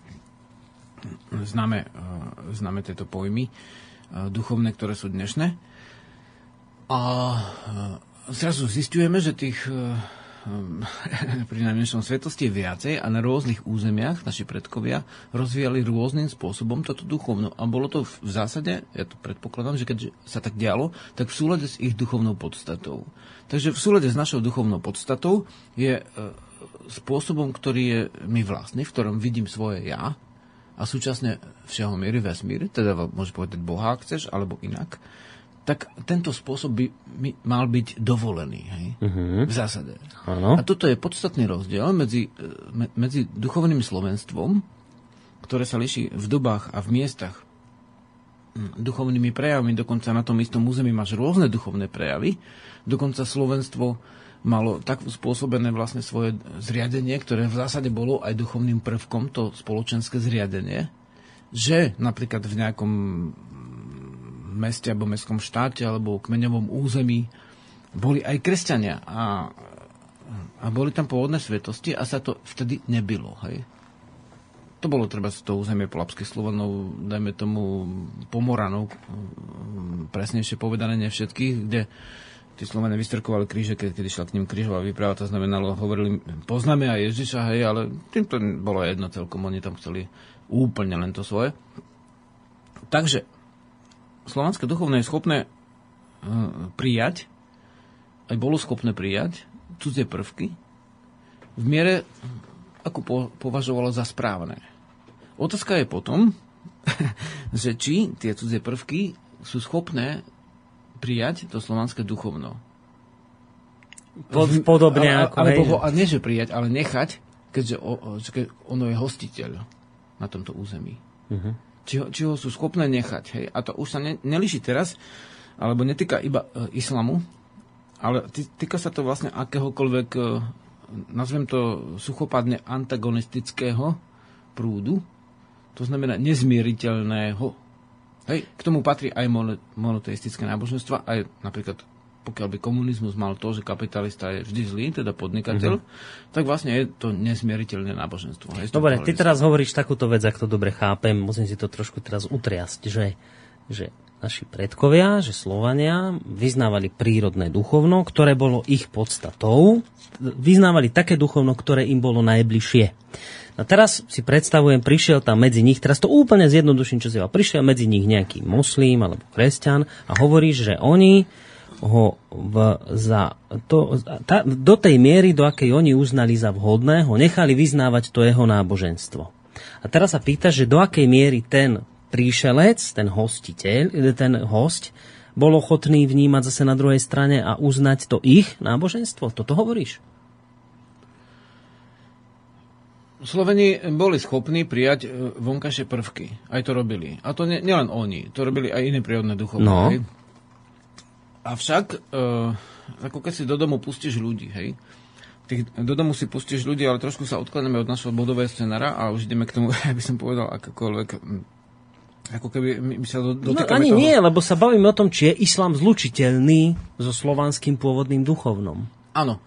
známe, eh, známe tieto pojmy eh, duchovné, ktoré sú dnešné. A eh, zrazu zistujeme, že tých pri najmenšom svetosti viacej a na rôznych územiach naši predkovia rozvíjali rôznym spôsobom toto duchovno. A bolo to v zásade, ja to predpokladám, že keď sa tak dialo, tak v súlade s ich duchovnou podstatou. Takže v súlade s našou duchovnou podstatou je e, spôsobom, ktorý je mi vlastný, v ktorom vidím svoje ja a súčasne všeho miery vesmír, teda môžeš povedať Boha, ak chceš, alebo inak, tak tento spôsob by mal byť dovolený, hej? Uh-huh. V zásade. Áno. A toto je podstatný rozdiel medzi, e, me, medzi duchovným slovenstvom, ktoré sa líši v dobách a v miestach mm, duchovnými prejavmi, dokonca na tom istom území máš rôzne duchovné prejavy, dokonca Slovenstvo malo tak spôsobené vlastne svoje zriadenie, ktoré v zásade bolo aj duchovným prvkom, to spoločenské zriadenie, že napríklad v nejakom meste alebo mestskom štáte alebo kmeňovom území boli aj kresťania a, a boli tam pôvodné svetosti a sa to vtedy nebylo. Hej? To bolo treba toho územie polapských Slovanov, dajme tomu Pomoranov, mm, presnejšie povedané, ne všetkých, kde tí Slovania vystrkovali kríže, keď, keď išla k ním krížová výprava, to znamenalo, hovorili, poznáme aj Ježiša, hej, ale tým to bolo jedno celkom, oni tam chceli úplne len to svoje. Takže slovanské duchovné je schopné uh, prijať, aj bolo schopné prijať cudzie prvky v miere, ako po, považovalo za správne. Otázka je potom, že či tie cudzie prvky sú schopné prijať to slovanské duchovno. Pod, podobne ale, ako... ale, alebo, a nie, že prijať, ale nechať, keďže o, o, ono je hostiteľ na tomto území. Uh-huh. Či, ho, či ho sú schopné nechať. Hej? A to už sa ne, neliší teraz, alebo netýka iba e, islamu, ale tý, týka sa to vlastne akéhokoľvek, e, nazvem to suchopadne antagonistického prúdu, to znamená nezmieriteľného. Hej, k tomu patrí aj mono- monoteistické náboženstva, aj napríklad pokiaľ by komunizmus mal to, že kapitalista je vždy zlý, teda podnikateľ, mm-hmm. tak vlastne je to nesmieriteľné náboženstvo. Hej, Dobre, ty teraz hovoríš takúto vec, ak to dobre chápem, musím si to trošku teraz utriasť, že, že naši predkovia, že Slovania vyznávali prírodné duchovno, ktoré bolo ich podstatou, vyznávali také duchovno, ktoré im bolo najbližšie. A teraz si predstavujem, prišiel tam medzi nich, teraz to úplne zjednoduším, čo si prišiel medzi nich nejaký moslím alebo kresťan a hovoríš, že oni ho v, za to, ta, do tej miery, do akej oni uznali za vhodné, ho nechali vyznávať to jeho náboženstvo. A teraz sa pýta, že do akej miery ten príšelec, ten hostiteľ, ten host, bol ochotný vnímať zase na druhej strane a uznať to ich náboženstvo? Toto hovoríš? Sloveni boli schopní prijať e, vonkajšie prvky. Aj to robili. A to nie, nielen oni. To robili aj iné prírodné duchovné. No. Hej. Avšak, uh, ako keď si do domu pustíš ľudí, hej, Tých, do domu si pustíš ľudí, ale trošku sa odkladáme od našho bodového scenára a už ideme k tomu, aby som povedal, akokoľvek ako keby my sa do, no, ani toho... nie, lebo sa bavíme o tom, či je islám zlučiteľný so slovanským pôvodným duchovnom. Áno.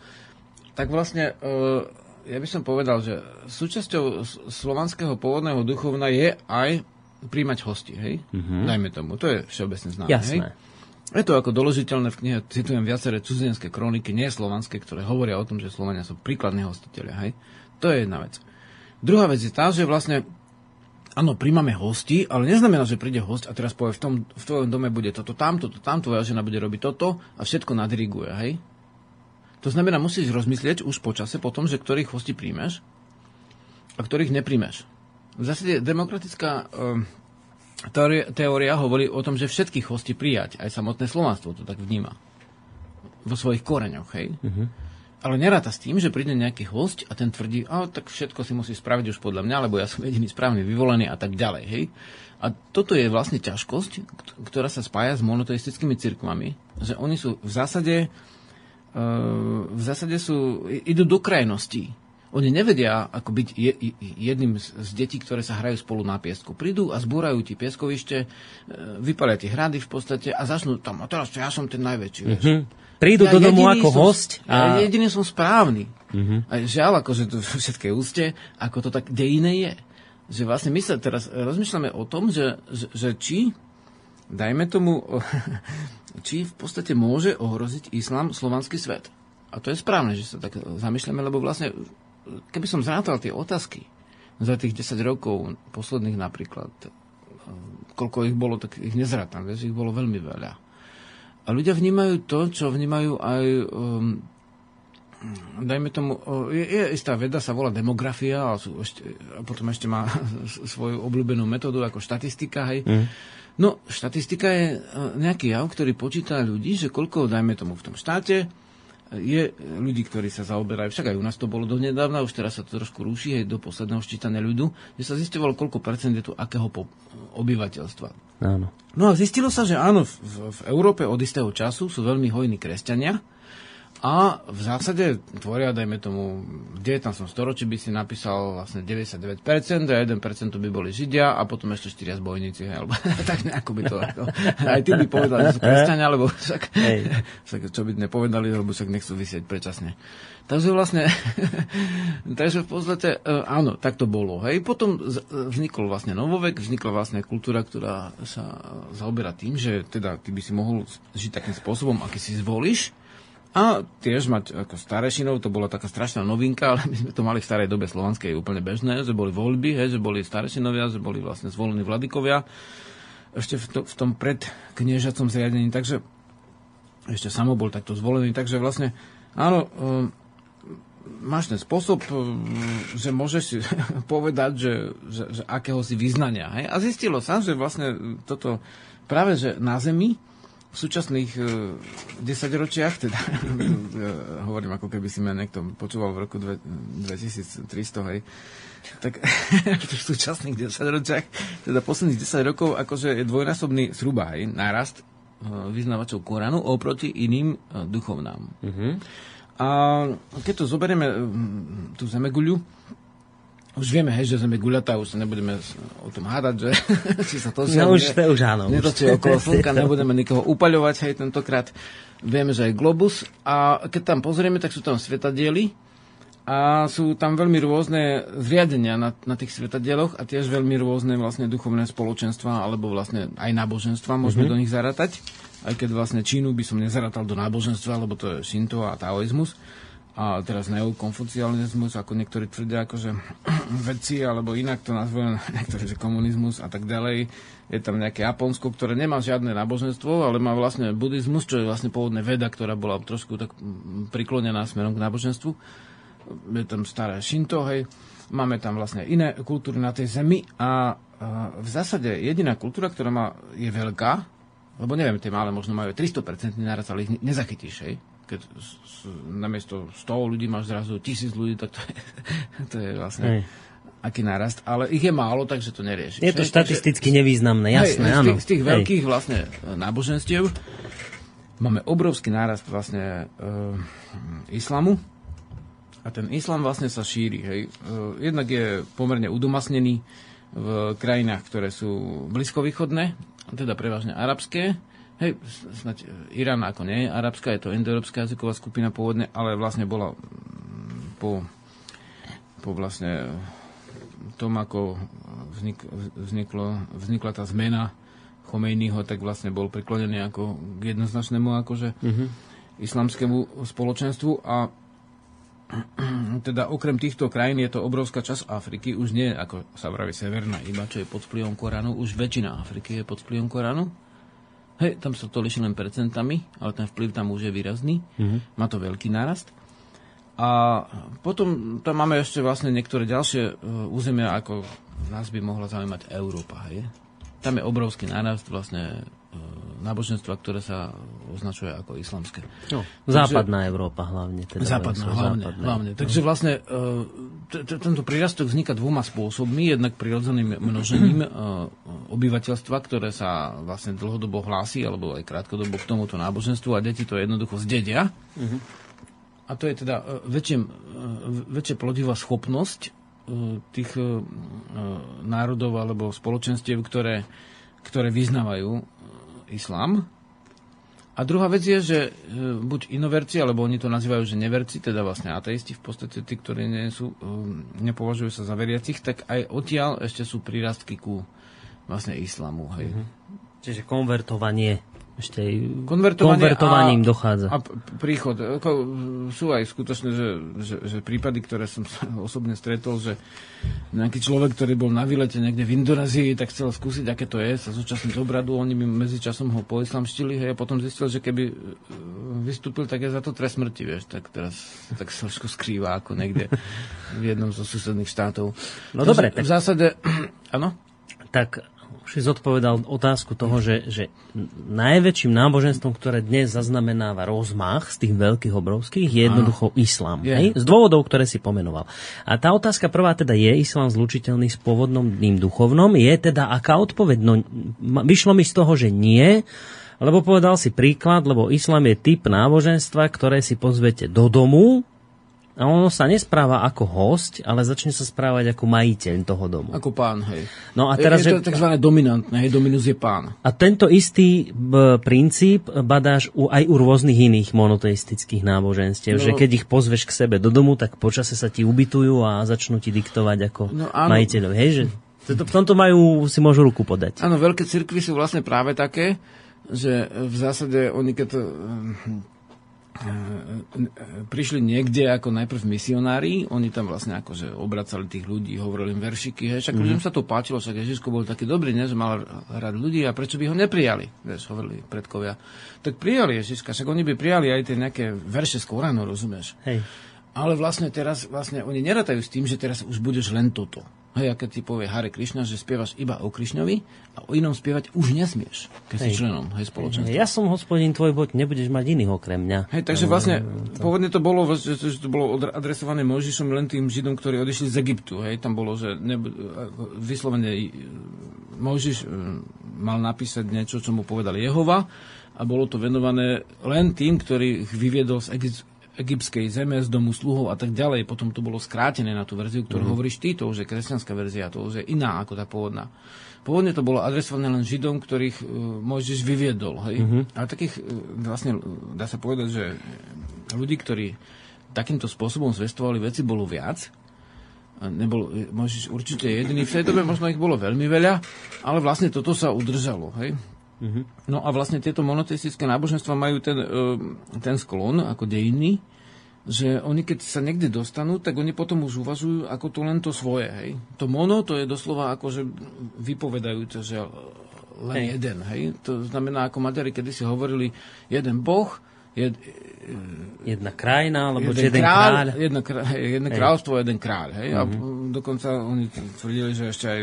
Tak vlastne uh, ja by som povedal, že súčasťou slovanského pôvodného duchovna je aj príjmať hosti, hej? Mm-hmm. Dajme tomu, to je všeobecne známe, Jasné. hej? Je to ako doložiteľné v knihe, citujem viaceré cudzinské kroniky, nie slovanské, ktoré hovoria o tom, že Slovania sú príkladní hostiteľia, hej? To je jedna vec. Druhá vec je tá, že vlastne Áno, príjmame hosti, ale neznamená, že príde host a teraz povie, v, tom, v tvojom dome bude toto, tamto, toto, tam, tvoja žena bude robiť toto a všetko nadiriguje, hej? To znamená, musíš rozmyslieť už počase potom, že ktorých hostí príjmeš a ktorých nepríjmeš. V zásade demokratická um, teória, teória hovorí o tom, že všetkých hostí prijať. Aj samotné slovanstvo to tak vníma. Vo svojich koreňoch, hej? Uh-huh. Ale neráta s tým, že príde nejaký host a ten tvrdí, a tak všetko si musí spraviť už podľa mňa, lebo ja som jediný správny vyvolený a tak ďalej, hej? A toto je vlastne ťažkosť, ktorá sa spája s monoteistickými cirkvami, že oni sú v zásade v zásade sú, idú do krajností. Oni nevedia, ako byť jedným z detí, ktoré sa hrajú spolu na piesku. Prídu a zbúrajú ti pieskovište, e, vypalia ti hrady v podstate a začnú tam, a teraz ja som ten najväčší. Mm-hmm. Prídu ja do domu ako som, host. A... Ja jediný som správny. Mm-hmm. A žiaľ, akože to všetké úste, ako to tak dejné je. Že vlastne my sa teraz rozmýšľame o tom, že, že, že či, dajme tomu, či v podstate môže ohroziť islám slovanský svet. A to je správne, že sa tak zamýšľame, lebo vlastne, keby som zrátal tie otázky za tých 10 rokov posledných napríklad, koľko ich bolo, tak ich nezrátam, vieš, ich bolo veľmi veľa. A ľudia vnímajú to, čo vnímajú aj um, dajme tomu, je, je istá veda, sa volá demografia a, sú ešte, a potom ešte má svoju obľúbenú metódu ako štatistika, hej. Mm. No, štatistika je e, nejaký jav, ktorý počíta ľudí, že koľko, dajme tomu v tom štáte, je ľudí, ktorí sa zaoberajú, však aj u nás to bolo donedávna, už teraz sa to trošku rúši, aj do posledného ščítania ľudu, že sa zistovalo, koľko percent je tu akého po, obyvateľstva. Áno. No a zistilo sa, že áno, v, v Európe od istého času sú veľmi hojní kresťania, a v zásade tvoria, dajme tomu, v 19. storočí by si napísal vlastne 99% a 1% by boli Židia a potom ešte 4 zbojníci, alebo tak nejako by to... Ako, aj tí by povedali, že sú kresťania, alebo však, však čo by nepovedali, lebo však nechcú vysieť predčasne. Takže vlastne, takže v podstate, e, áno, tak to bolo. Hej. Potom vznikol vlastne novovek, vznikla vlastne kultúra, ktorá sa zaoberá tým, že teda ty by si mohol žiť takým spôsobom, aký si zvolíš, a tiež mať ako starešinov, to bola taká strašná novinka, ale my sme to mali v starej dobe slovanskej úplne bežné, že boli voľby, hej, že boli starešinovia, že boli vlastne zvolení vladikovia ešte v, to, v tom predkniežacom zriadení, takže ešte samo bol takto zvolený, takže vlastne áno, um, máš ten spôsob, um, že môžeš povedať, že, že, že akého si vyznania. Hej? A zistilo sa, že vlastne toto práve že na Zemi v súčasných uh, desaťročiach, teda hovorím ako keby si ma niekto počúval v roku dve, 2300, hej, tak v súčasných desaťročiach, teda posledných 10 rokov, akože je dvojnásobný zhruba, hej, nárast uh, vyznávačov Koránu oproti iným uh, duchovnám. Uh-huh. A keď to zoberieme tú zemeguľu, už vieme, hej, že sme guľatá, už sa nebudeme o tom hádať, že či sa to No už, to už áno. Netočí okolo slnka, nebudeme nikoho upaľovať, hej, tentokrát. Vieme, že aj globus. A keď tam pozrieme, tak sú tam svetadiely a sú tam veľmi rôzne zriadenia na, na tých svetadieloch a tiež veľmi rôzne vlastne duchovné spoločenstva alebo vlastne aj náboženstva môžeme mm-hmm. do nich zaratať. Aj keď vlastne Čínu by som nezaratal do náboženstva, lebo to je Shinto a taoizmus a teraz neokonfucializmus, ako niektorí tvrdia, akože vedci, alebo inak to nazvú niektorí, že komunizmus a tak ďalej. Je tam nejaké Japonsko, ktoré nemá žiadne náboženstvo, ale má vlastne buddhizmus, čo je vlastne pôvodná veda, ktorá bola trošku tak priklonená smerom k náboženstvu. Je tam staré Shinto, hej. Máme tam vlastne iné kultúry na tej zemi a v zásade jediná kultúra, ktorá má, je veľká, lebo neviem, tie malé možno majú 300% naraz, ale ich nezachytíš, hej keď namiesto 100 ľudí máš zrazu tisíc ľudí, tak to je, to je vlastne hej. aký nárast. Ale ich je málo, takže to nerieši. Je to štatisticky takže, nevýznamné, jasné, hej, áno. Z tých, z tých veľkých vlastne náboženstiev máme obrovský nárast vlastne uh, islamu. A ten islam vlastne sa šíri. Hej. Uh, jednak je pomerne udomasnený v krajinách, ktoré sú blízkovýchodné, teda prevažne arabské, Hej, snať e, Irán ako nie je arabská, je to indoeurópska jazyková skupina pôvodne, ale vlastne bola mm, po, po vlastne tom, ako vznik, vzniklo, vznikla tá zmena Chomejnyho, tak vlastne bol priklonený ako k jednoznačnému akože uh-huh. islamskému spoločenstvu a teda okrem týchto krajín je to obrovská časť Afriky, už nie ako sa vraví severná, iba čo je pod vplyvom Koránu, už väčšina Afriky je pod vplyvom Koránu Hej, tam sa to liší len percentami, ale ten vplyv tam už je výrazný. Mm-hmm. Má to veľký nárast. A potom tam máme ešte vlastne niektoré ďalšie uh, územia, ako nás by mohla zaujímať Európa. Hej. Tam je obrovský nárast vlastne náboženstva, ktoré sa označuje ako islamské. No, západná Takže, Európa hlavne. Teda západná, hlavne, západná. hlavne. Takže vlastne e, tento prírastok vzniká dvoma spôsobmi. Jednak prirodzeným množením e, obyvateľstva, ktoré sa vlastne dlhodobo hlási, alebo aj krátkodobo k tomuto náboženstvu a deti to jednoducho zdedia. Uh-huh. A to je teda e, väčšie, väčšia plodivá schopnosť tých národov alebo spoločenstiev, ktoré, ktoré vyznávajú islám. A druhá vec je, že e, buď inoverci, alebo oni to nazývajú, že neverci, teda vlastne ateisti, v podstate tí, ktorí nie sú, e, nepovažujú sa za veriacich, tak aj odtiaľ ešte sú prírastky ku vlastne islamu. Hej. Mm-hmm. Čiže konvertovanie ešte aj konvertovaním a, dochádza. A príchod. Sú aj skutočne, že, že, že prípady, ktoré som osobne stretol, že nejaký človek, ktorý bol na výlete niekde v Indonézii, tak chcel skúsiť, aké to je, sa zúčastniť obradu, oni mi medzi časom ho poislamštili hej, a potom zistil, že keby e, vystúpil, tak je za to trest smrti, vieš, tak teraz tak sa trošku skrýva ako niekde v jednom zo susedných štátov. No dobre. V zásade, áno? Tak si zodpovedal otázku toho, že, že najväčším náboženstvom, ktoré dnes zaznamenáva rozmach z tých veľkých obrovských, je jednoducho islám. Je. Hej? Z dôvodov, ktoré si pomenoval. A tá otázka prvá teda je islám zlučiteľný s pôvodným duchovnom? Je teda aká odpoveď? No, vyšlo mi z toho, že nie, lebo povedal si príklad, lebo islám je typ náboženstva, ktoré si pozvete do domu, a ono sa nespráva ako host, ale začne sa správať ako majiteľ toho domu. Ako pán, hej. No a teraz, je, je to tzv. dominantné, hej, dominus je pán. A tento istý b, princíp badáš u, aj u rôznych iných monoteistických náboženstiev, no, že keď ich pozveš k sebe do domu, tak počase sa ti ubytujú a začnú ti diktovať ako no, majiteľov. Hej, že v tomto majú, si môžu ruku podať. Áno, veľké cirkvy sú vlastne práve také, že v zásade oni keď prišli niekde ako najprv misionári, oni tam vlastne akože obracali tých ľudí, hovorili im veršiky, hej, však mm-hmm. sa to páčilo, však Ježiško bol taký dobrý, ne, že mal rád ľudí a prečo by ho neprijali, vieš, hovorili predkovia. Tak prijali Ježiška, však oni by prijali aj tie nejaké verše z Koránu, rozumieš? Hej. Ale vlastne teraz, vlastne oni neratajú s tým, že teraz už budeš len toto. Hej, a keď ti povie Hare Krishna, že spievaš iba o Krišňovi a o inom spievať už nesmieš, keď hej. si členom hej, spoločenstva. Ja som hospodin tvoj, boď nebudeš mať iných okrem mňa. Hej, takže vlastne to... pôvodne to bolo, že, to bolo adresované Mojžišom len tým Židom, ktorí odišli z Egyptu. Hej, tam bolo, že ne, vyslovene Mojžiš e, mal napísať niečo, čo mu povedal Jehova a bolo to venované len tým, ktorý ich vyviedol z, Egyptu egyptskej zeme, z domu sluhov a tak ďalej. Potom to bolo skrátené na tú verziu, ktorú mm-hmm. hovoríš ty, to už je kresťanská verzia, to už je iná ako tá pôvodná. Pôvodne to bolo adresované len Židom, ktorých uh, Mojžiš vyviedol. Hej? Mm-hmm. A takých, uh, vlastne, dá sa povedať, že ľudí, ktorí takýmto spôsobom zvestovali veci, bolo viac. Nebol Mojžiš určite jediný. V tej dobe možno ich bolo veľmi veľa, ale vlastne toto sa udržalo. Hej? No a vlastne tieto monoteistické náboženstva majú ten, e, ten sklon ako dejiny, že oni keď sa niekde dostanú, tak oni potom už uvažujú ako to len to svoje. Hej. To mono, to je doslova akože vypovedajúce, že len hej. jeden. Hej. To znamená, ako Maďari kedy si hovorili, jeden boh, jed, jedna krajina, alebo jeden, jeden kráľ. kráľ. Jedno, krá, jedno kráľstvo, jeden kráľ. Hej. Mm-hmm. A dokonca oni tvrdili, že ešte aj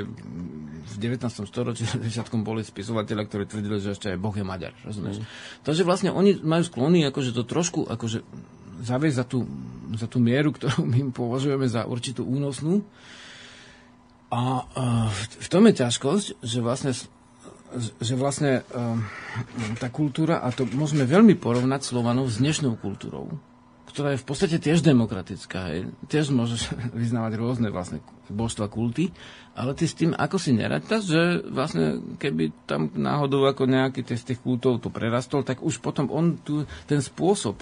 19. storočí začiatkom boli spisovateľa, ktorí tvrdili, že ešte aj Boh je Maďar. Rozumieš? Mm-hmm. Takže vlastne oni majú sklony akože to trošku akože zaviesť za tú, za tú mieru, ktorú my považujeme za určitú únosnú. A, a v tom je ťažkosť, že vlastne že vlastne um, tá kultúra, a to môžeme veľmi porovnať Slovanov s dnešnou kultúrou, ktorá je v podstate tiež demokratická. Hej. Tiež môžeš vyznávať rôzne vlastne božstva, kulty, ale ty s tým ako si nerátaš, že vlastne keby tam náhodou ako nejaký z tých kultov to prerastol, tak už potom on tu, ten spôsob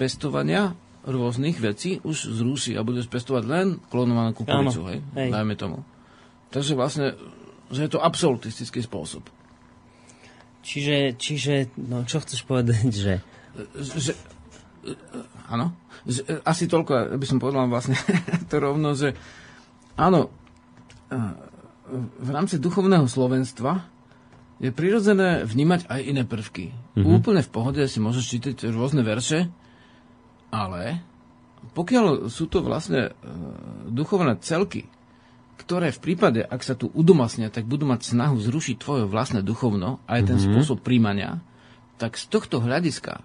pestovania rôznych vecí už zruší a budeš pestovať len klonovanú kukuricu, hej? hej. Dajme tomu. Takže vlastne, že je to absolutistický spôsob. Čiže, čiže no čo chceš povedať, že... že áno, že, asi toľko, by som povedal vlastne to rovno, že áno, v rámci duchovného slovenstva je prirodzené vnímať aj iné prvky. Mm-hmm. Úplne v pohode si môžeš čítať rôzne verše, ale pokiaľ sú to vlastne e, duchovné celky, ktoré v prípade, ak sa tu udomasnia, tak budú mať snahu zrušiť tvoje vlastné duchovno, aj ten mm-hmm. spôsob príjmania, tak z tohto hľadiska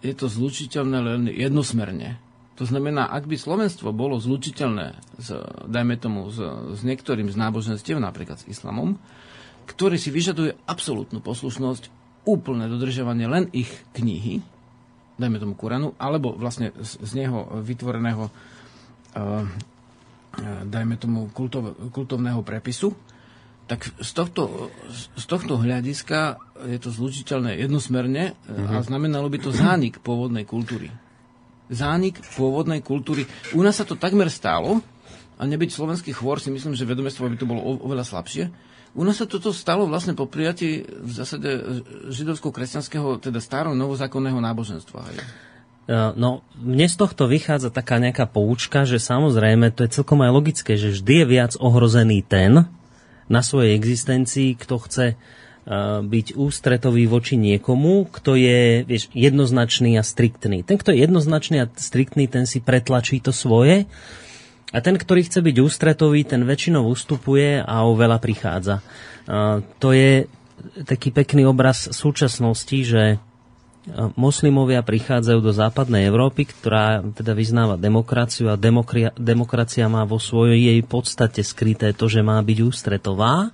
je to zlučiteľné len jednosmerne. To znamená, ak by Slovenstvo bolo zlučiteľné, s, dajme tomu, s, s niektorým z náboženstiev, napríklad s islamom, ktorý si vyžaduje absolútnu poslušnosť, úplné dodržovanie len ich knihy, dajme tomu Kuranu, alebo vlastne z, z neho vytvoreného, uh, dajme tomu kultov, kultovného prepisu, tak z tohto, z tohto hľadiska je to zlučiteľné jednosmerne mm-hmm. a mhm. znamenalo by to zánik pôvodnej kultúry. Zánik pôvodnej kultúry. U nás sa to takmer stálo, a nebyť slovenský chôr, si myslím, že vedomestvo by to bolo oveľa slabšie, u nás sa toto stalo vlastne po prijatí v zásade židovsko-kresťanského, teda starého novozákonného náboženstva. Hej. E, no, mne z tohto vychádza taká nejaká poučka, že samozrejme, to je celkom aj logické, že vždy je viac ohrozený ten na svojej existencii, kto chce e, byť ústretový voči niekomu, kto je vieš, jednoznačný a striktný. Ten, kto je jednoznačný a striktný, ten si pretlačí to svoje a ten, ktorý chce byť ústretový, ten väčšinou ustupuje a o veľa prichádza. A to je taký pekný obraz súčasnosti, že moslimovia prichádzajú do západnej Európy, ktorá teda vyznáva demokraciu a demokracia, demokracia má vo svojej jej podstate skryté to, že má byť ústretová.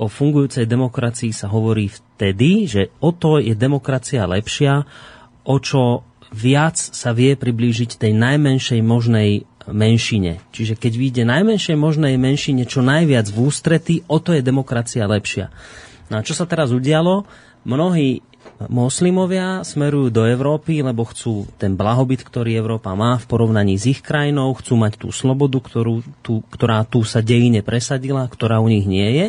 O fungujúcej demokracii sa hovorí vtedy, že o to je demokracia lepšia, o čo viac sa vie priblížiť tej najmenšej možnej menšine. Čiže keď vyjde najmenšej možnej menšine čo najviac v ústrety, o to je demokracia lepšia. No a čo sa teraz udialo? Mnohí moslimovia smerujú do Európy, lebo chcú ten blahobyt, ktorý Európa má v porovnaní s ich krajinou, chcú mať tú slobodu, ktorú, tú, ktorá tu sa dejine presadila, ktorá u nich nie je.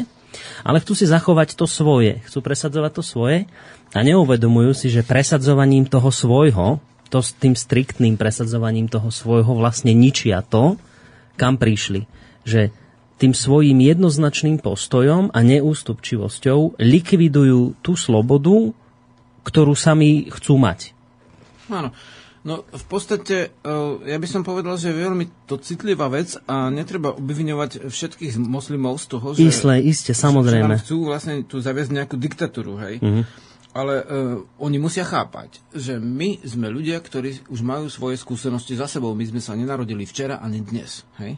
Ale chcú si zachovať to svoje, chcú presadzovať to svoje a neuvedomujú si, že presadzovaním toho svojho, to s tým striktným presadzovaním toho svojho vlastne ničia to, kam prišli. Že tým svojím jednoznačným postojom a neústupčivosťou likvidujú tú slobodu, ktorú sami chcú mať. Áno. No v podstate, e, ja by som povedal, že je veľmi to citlivá vec a netreba obviňovať všetkých moslimov z toho, že... Isle, iste, samozrejme. Že chcú vlastne tu zaviesť nejakú diktatúru, hej. Uh-huh ale uh, oni musia chápať, že my sme ľudia, ktorí už majú svoje skúsenosti za sebou. My sme sa nenarodili včera ani dnes. Hej?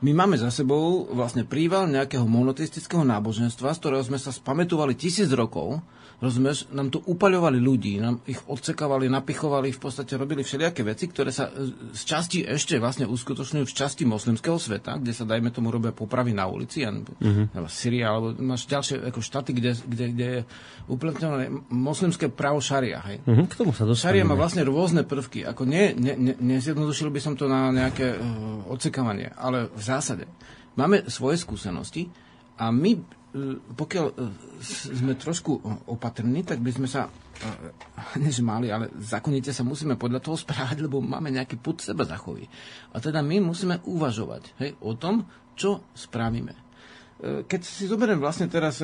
My máme za sebou vlastne príval nejakého monoteistického náboženstva, z ktorého sme sa spametovali tisíc rokov Rozumieš, nám tu upaľovali ľudí, nám ich odsekávali, napichovali, v podstate robili všelijaké veci, ktoré sa e, z časti ešte vlastne uskutočňujú v časti moslimského sveta, kde sa, dajme tomu, robia popravy na ulici, alebo, uh-huh. alebo Syria, alebo máš ďalšie ako štáty, kde, kde, kde je uplatňované moslimské právo šaria. Hej. Uh-huh. K tomu sa Šaria má vlastne rôzne prvky. Ako nie, ne, ne, nezjednodušil by som to na nejaké uh, odsekávanie, ale v zásade máme svoje skúsenosti a my pokiaľ e, sme trošku opatrní, tak by sme sa než mali, ale zákonite sa musíme podľa toho správať, lebo máme nejaký put seba zachovy. A teda my musíme uvažovať hej, o tom, čo spravíme. E, keď si zoberiem vlastne teraz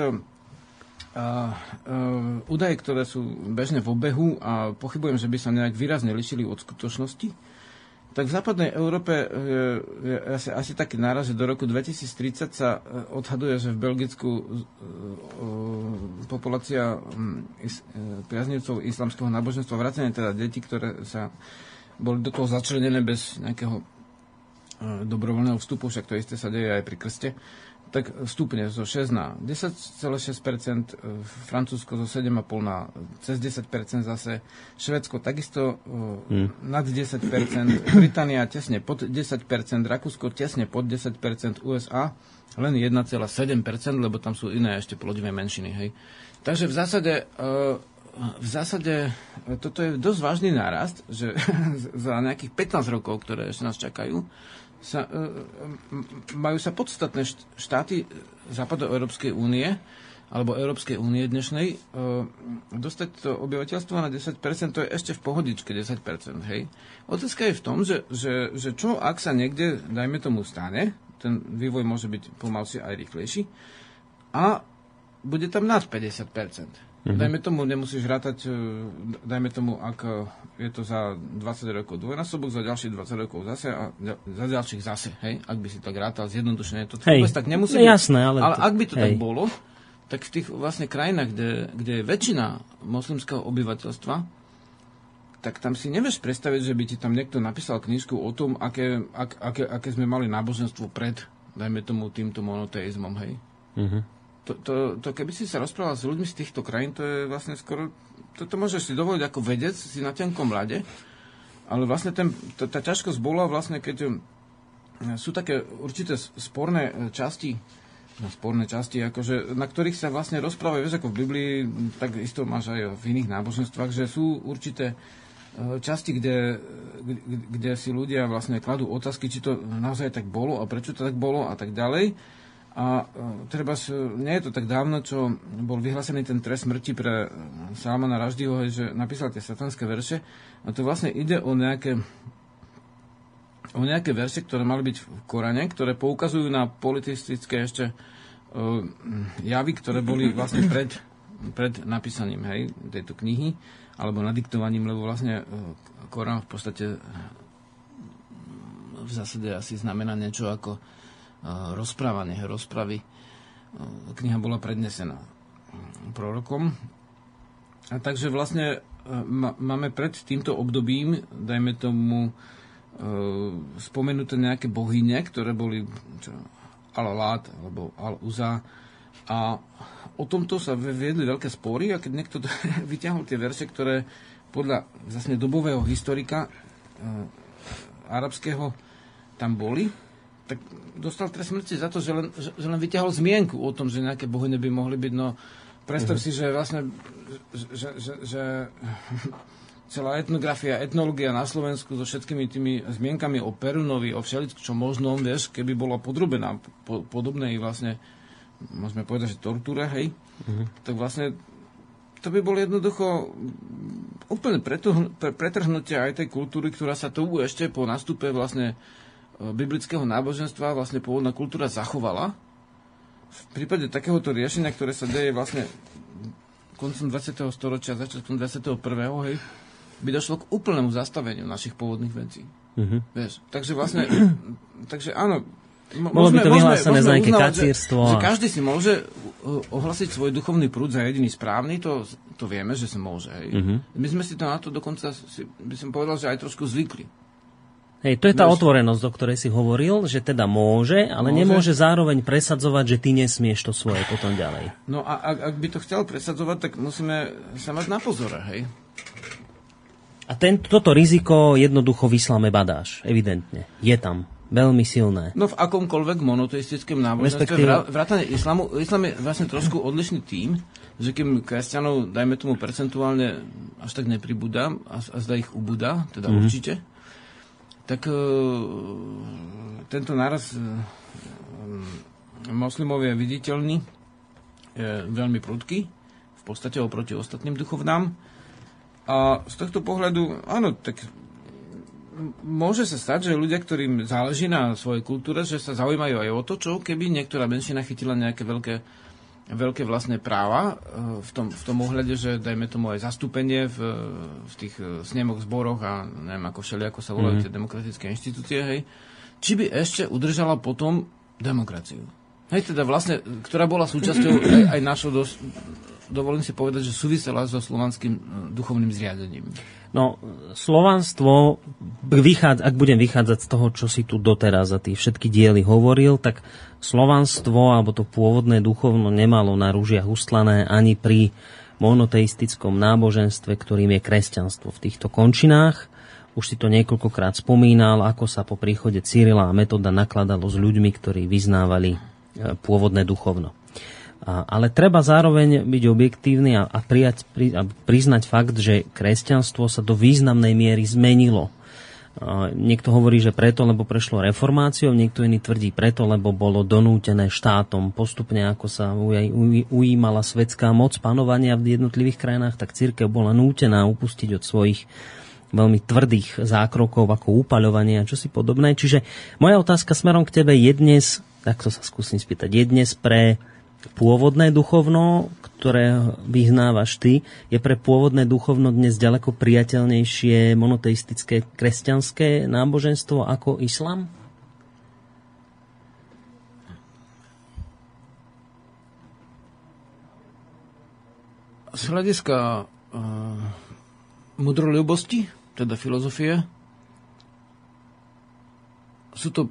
údaje, ktoré sú bežne v obehu a pochybujem, že by sa nejak výrazne lišili od skutočnosti, tak v západnej Európe je, je asi, asi taký náraz, že do roku 2030 sa e, odhaduje, že v Belgicku uh, populácia uh, priaznivcov islamského náboženstva, vracanie teda detí, ktoré sa boli do toho začlenené bez nejakého dobrovoľného vstupu, však to isté sa deje aj pri krste, tak stupne zo 6 na 10,6%, Francúzsko zo 7,5 na cez 10% zase, Švedsko takisto hmm. nad 10%, Británia tesne pod 10%, Rakúsko tesne pod 10%, USA len 1,7%, lebo tam sú iné ešte plodivé menšiny. Hej. Takže v zásade, v zásade toto je dosť vážny nárast, že za nejakých 15 rokov, ktoré ešte nás čakajú, sa, e, majú sa podstatné štáty Západoeurópskej únie alebo Európskej únie dnešnej, e, dostať to obyvateľstvo na 10%, to je ešte v pohodičke 10%, hej. Otázka je v tom, že, že, že čo, ak sa niekde, dajme tomu, stane, ten vývoj môže byť pomalší aj rýchlejší, a bude tam nad 50%. Mm-hmm. Dajme tomu, nemusíš rátať, e, dajme tomu, ak e, je to za 20 rokov dvojnásobok, za ďalších 20 rokov zase a za ďalších zase, hej, ak by si tak rátal zjednodušene, to hej. vôbec tak nemusí no. Jasné, ale, ale to, ak by to hej. tak bolo, tak v tých vlastne krajinách, kde, kde je väčšina moslimského obyvateľstva, tak tam si nevieš predstaviť, že by ti tam niekto napísal knižku o tom, aké, ak, aké, aké sme mali náboženstvo pred, dajme tomu, týmto monoteizmom, hej. Mm-hmm to, to, to keby si sa rozprával s ľuďmi z týchto krajín, to je vlastne skoro, to, to môžeš si dovoliť ako vedec, si na tenkom mlade, ale vlastne ten, tá, tá ťažkosť bola vlastne, keď e, sú také určité sporné e, časti, no, sporné časti, akože, na ktorých sa vlastne rozprávajú, vieš, ako v Biblii, tak isto máš aj v iných náboženstvách, že sú určité e, časti, kde, kde, kde si ľudia vlastne kladú otázky, či to naozaj tak bolo a prečo to tak bolo a tak ďalej. A e, treba, nie je to tak dávno, čo bol vyhlásený ten trest smrti pre e, Salmana Raždiho, že napísal tie satanské verše. A to vlastne ide o nejaké, o nejaké verše, ktoré mali byť v Korane, ktoré poukazujú na politistické ešte uh, javy, ktoré boli vlastne pred, pred napísaním hej, tejto knihy, alebo nadiktovaním, lebo vlastne Korán v podstate v zásade asi znamená niečo ako rozprávanie, rozpravy. Kniha bola prednesená prorokom. A takže vlastne máme pred týmto obdobím, dajme tomu, spomenuté nejaké bohyne, ktoré boli Al-Lát alebo Al-Uza a o tomto sa viedli veľké spory a keď niekto vyťahol tie verše, ktoré podľa vlastne dobového historika arabského tam boli, tak dostal trest smrti za to, že len, že, že len vyťahol zmienku o tom, že nejaké bohyne by mohli byť. No, predstav uh-huh. si, že vlastne že, že, že celá etnografia, etnológia na Slovensku so všetkými tými zmienkami o Perunovi, o všeličom možnom, vieš, keby bola podrobená po, podobnej vlastne, môžeme povedať, že tortúre, hej, uh-huh. tak vlastne to by bolo jednoducho úplne pretrhnutie aj tej kultúry, ktorá sa tu ešte po nastupe vlastne biblického náboženstva vlastne pôvodná kultúra zachovala. V prípade takéhoto riešenia, ktoré sa deje vlastne koncom 20. storočia, začiatkom 21. Hej, by došlo k úplnému zastaveniu našich pôvodných vecí. Uh-huh. Vieš, takže vlastne, takže áno, Bolo by to vyhlásené za nejaké kacírstvo. Že, že každý si môže uh, ohlasiť svoj duchovný prúd za jediný správny, to, to vieme, že sa môže. Hej. Uh-huh. My sme si to na to dokonca, si, by som povedal, že aj trošku zvykli. Hej, to je tá otvorenosť, o ktorej si hovoril, že teda môže, ale môže. nemôže zároveň presadzovať, že ty nesmieš to svoje potom ďalej. No a ak, ak by to chcel presadzovať, tak musíme sa mať na pozore, hej? A ten, toto riziko jednoducho v islame badáš, evidentne. Je tam. Veľmi silné. No v akomkoľvek monoteistickom náboženstve, Respektíve... vrátane islamu, islam je vlastne trošku odlišný tým, že kým kresťanov, dajme tomu percentuálne, až tak nepribúda, a, a zda ich ubúda, teda mm-hmm. určite, tak e, tento náraz e, moslimov je viditeľný, je veľmi prudký, v podstate oproti ostatným duchovnám. A z tohto pohľadu, áno, tak môže sa stať, že ľudia, ktorým záleží na svojej kultúre, že sa zaujímajú aj o to, čo keby niektorá menšina chytila nejaké veľké, veľké vlastné práva e, v tom, v tom ohľade, že dajme tomu aj zastúpenie v, v tých e, snemoch, zboroch a neviem ako všeli, ako sa volajú mm-hmm. tie demokratické inštitúcie, hej, či by ešte udržala potom demokraciu. Hej, teda vlastne, ktorá bola súčasťou aj, aj našho, dos, dovolím si povedať, že súvisela so slovanským e, duchovným zriadením. No, slovanstvo, ak budem vychádzať z toho, čo si tu doteraz za tie všetky diely hovoril, tak slovanstvo, alebo to pôvodné duchovno nemalo na rúžiach ustlané ani pri monoteistickom náboženstve, ktorým je kresťanstvo v týchto končinách. Už si to niekoľkokrát spomínal, ako sa po príchode Cyrila a Metoda nakladalo s ľuďmi, ktorí vyznávali e, pôvodné duchovno. Ale treba zároveň byť objektívny a, a, prijať, pri, a priznať fakt, že kresťanstvo sa do významnej miery zmenilo. Niekto hovorí, že preto, lebo prešlo reformáciou, niekto iný tvrdí preto, lebo bolo donútené štátom postupne, ako sa ujímala svetská moc panovania v jednotlivých krajinách, tak církev bola nútená upustiť od svojich veľmi tvrdých zákrokov ako upaľovanie a čosi podobné. Čiže moja otázka smerom k tebe je dnes, takto sa skúsim spýtať, je dnes pre pôvodné duchovno, ktoré vyhnávaš ty, je pre pôvodné duchovno dnes ďaleko priateľnejšie monoteistické kresťanské náboženstvo ako islam? Z hľadiska uh, mudroljubosti, teda filozofie, sú to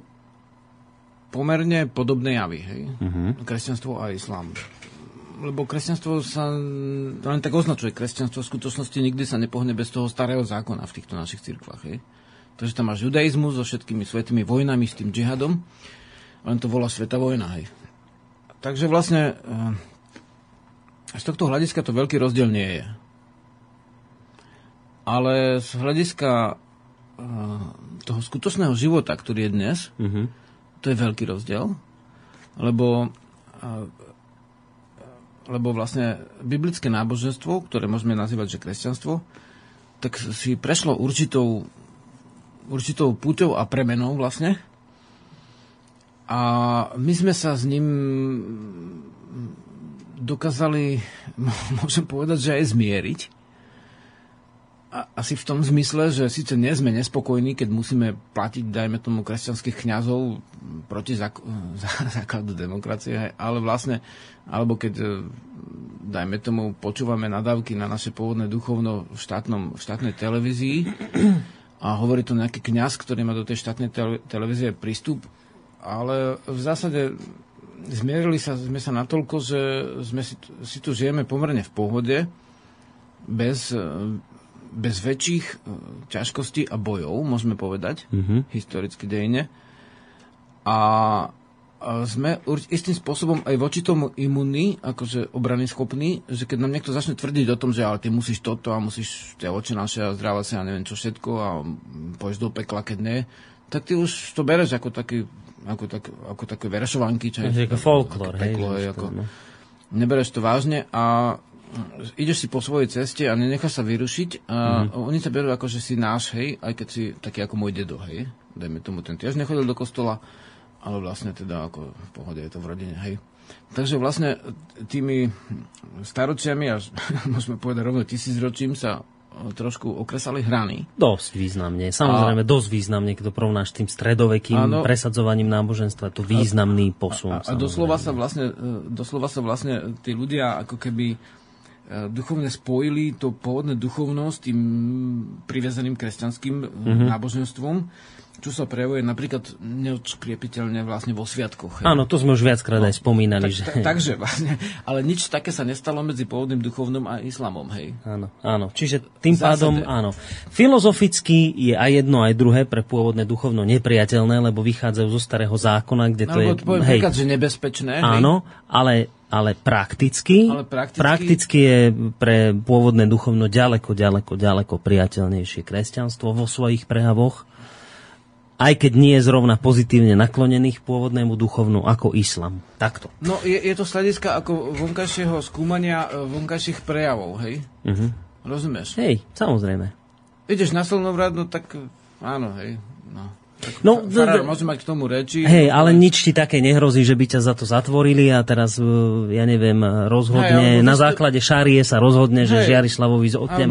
pomerne podobné javy, hej? Uh-huh. Kresťanstvo a islám. Lebo kresťanstvo sa len tak označuje. Kresťanstvo v skutočnosti nikdy sa nepohne bez toho starého zákona v týchto našich cirkvách, hej? Takže tam máš judaizmus so všetkými svetými vojnami, s tým džihadom, len to volá sveta vojna, hej. Takže vlastne eh, z tohto hľadiska to veľký rozdiel nie je. Ale z hľadiska eh, toho skutočného života, ktorý je dnes, uh-huh to je veľký rozdiel, lebo, lebo vlastne biblické náboženstvo, ktoré môžeme nazývať, že kresťanstvo, tak si prešlo určitou, určitou púťou a premenou vlastne. A my sme sa s ním dokázali, môžem povedať, že aj zmieriť asi v tom zmysle, že síce nie sme nespokojní, keď musíme platiť, dajme tomu, kresťanských kňazov proti zák- základu demokracie, ale vlastne, alebo keď, e, dajme tomu, počúvame nadávky na naše pôvodné duchovno v, štátnom, v štátnej televízii a hovorí to nejaký kňaz, ktorý má do tej štátnej tele- televízie prístup, ale v zásade zmierili sa, sme sa natoľko, že sme si, si tu žijeme pomerne v pohode, bez bez väčších e, ťažkostí a bojov, môžeme povedať, mm-hmm. historicky dejne. A sme istým spôsobom aj voči tomu imunní, akože obrany schopní, že keď nám niekto začne tvrdiť o tom, že ale ty musíš toto a musíš tie oči naše a zdravá sa a neviem čo všetko a pôjdeš do pekla, keď nie, tak ty už to bereš ako taký ako, tak, ako také verešovanky. Čo je, ako folklor, hej. Peklo, hej ako, no. Nebereš to vážne a ideš si po svojej ceste a nenecháš sa vyrušiť a mm-hmm. oni ťa berú ako, že si náš, hej, aj keď si taký ako môj dedo, hej. Dajme tomu, ten tiež nechodil do kostola, ale vlastne teda ako v pohode je to v rodine, hej. Takže vlastne tými staročiami, až môžeme povedať rovno tisícročím sa trošku okresali hrany. Dosť významne. Samozrejme, a, dosť významne, keď to porovnáš tým stredovekým áno, presadzovaním náboženstva, to významný posun. A, a, a doslova, sa vlastne, doslova sa vlastne tí ľudia ako keby E, duchovne spojili to pôvodné duchovnosť tým priviazaným kresťanským mm-hmm. náboženstvom, čo sa prejavuje napríklad neodškriepiteľne vlastne vo sviatkoch. Áno, to sme už viackrát no, aj spomínali. Tak, že... tak, takže vlastne, ale nič také sa nestalo medzi pôvodným duchovnom a islamom, hej. Áno, áno. Čiže tým Zásade. pádom, áno. Filozoficky je aj jedno, aj druhé pre pôvodné duchovno nepriateľné, lebo vychádzajú zo starého zákona, kde to no, je... Poviem hej, príklad, že nebezpečné. Áno, hej. ale ale prakticky, ale prakticky... prakticky je pre pôvodné duchovno ďaleko, ďaleko, ďaleko priateľnejšie kresťanstvo vo svojich prejavoch, aj keď nie je zrovna pozitívne naklonených pôvodnému duchovnu ako islam. Takto. No je, je to slediska ako vonkajšieho skúmania e, vonkajších prejavov, hej? Uh-huh. Rozumieš? Hej, samozrejme. Ideš na Slnovrad, no tak áno, hej. No. No, Farár môže mať k tomu reči. Hej, ale nič ti také nehrozí, že by ťa za to zatvorili a teraz, uh, ja neviem, rozhodne, Hej, na základe šárie sa rozhodne, že Hej. Žiarislavovi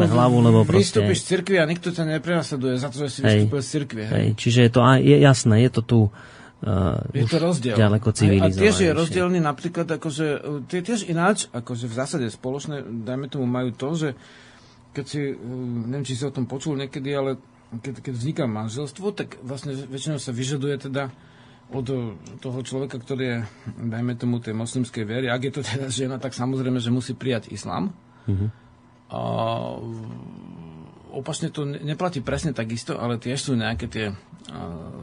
Alebo hlavu, lebo proste... Vystúpiš z cirkvi a nikto ťa neprenasleduje za to, že si Hej. vystúpil z cirkvi. Hej. Hej, čiže je to aj, je jasné, je to tu uh, Je to rozdiel. ďaleko A tiež je rozdielný napríklad, akože, uh, tie tiež ináč, akože v zásade spoločné, dajme tomu, majú to, že keď si, neviem, či si o tom počul niekedy, ale keď, keď vzniká manželstvo, tak vlastne väčšinou sa vyžaduje teda od toho človeka, ktorý je, dajme tomu, tej moslimskej viery, ak je to teda žena, tak samozrejme, že musí prijať islám. A opačne to ne- neplatí presne takisto, ale tiež sú nejaké tie a,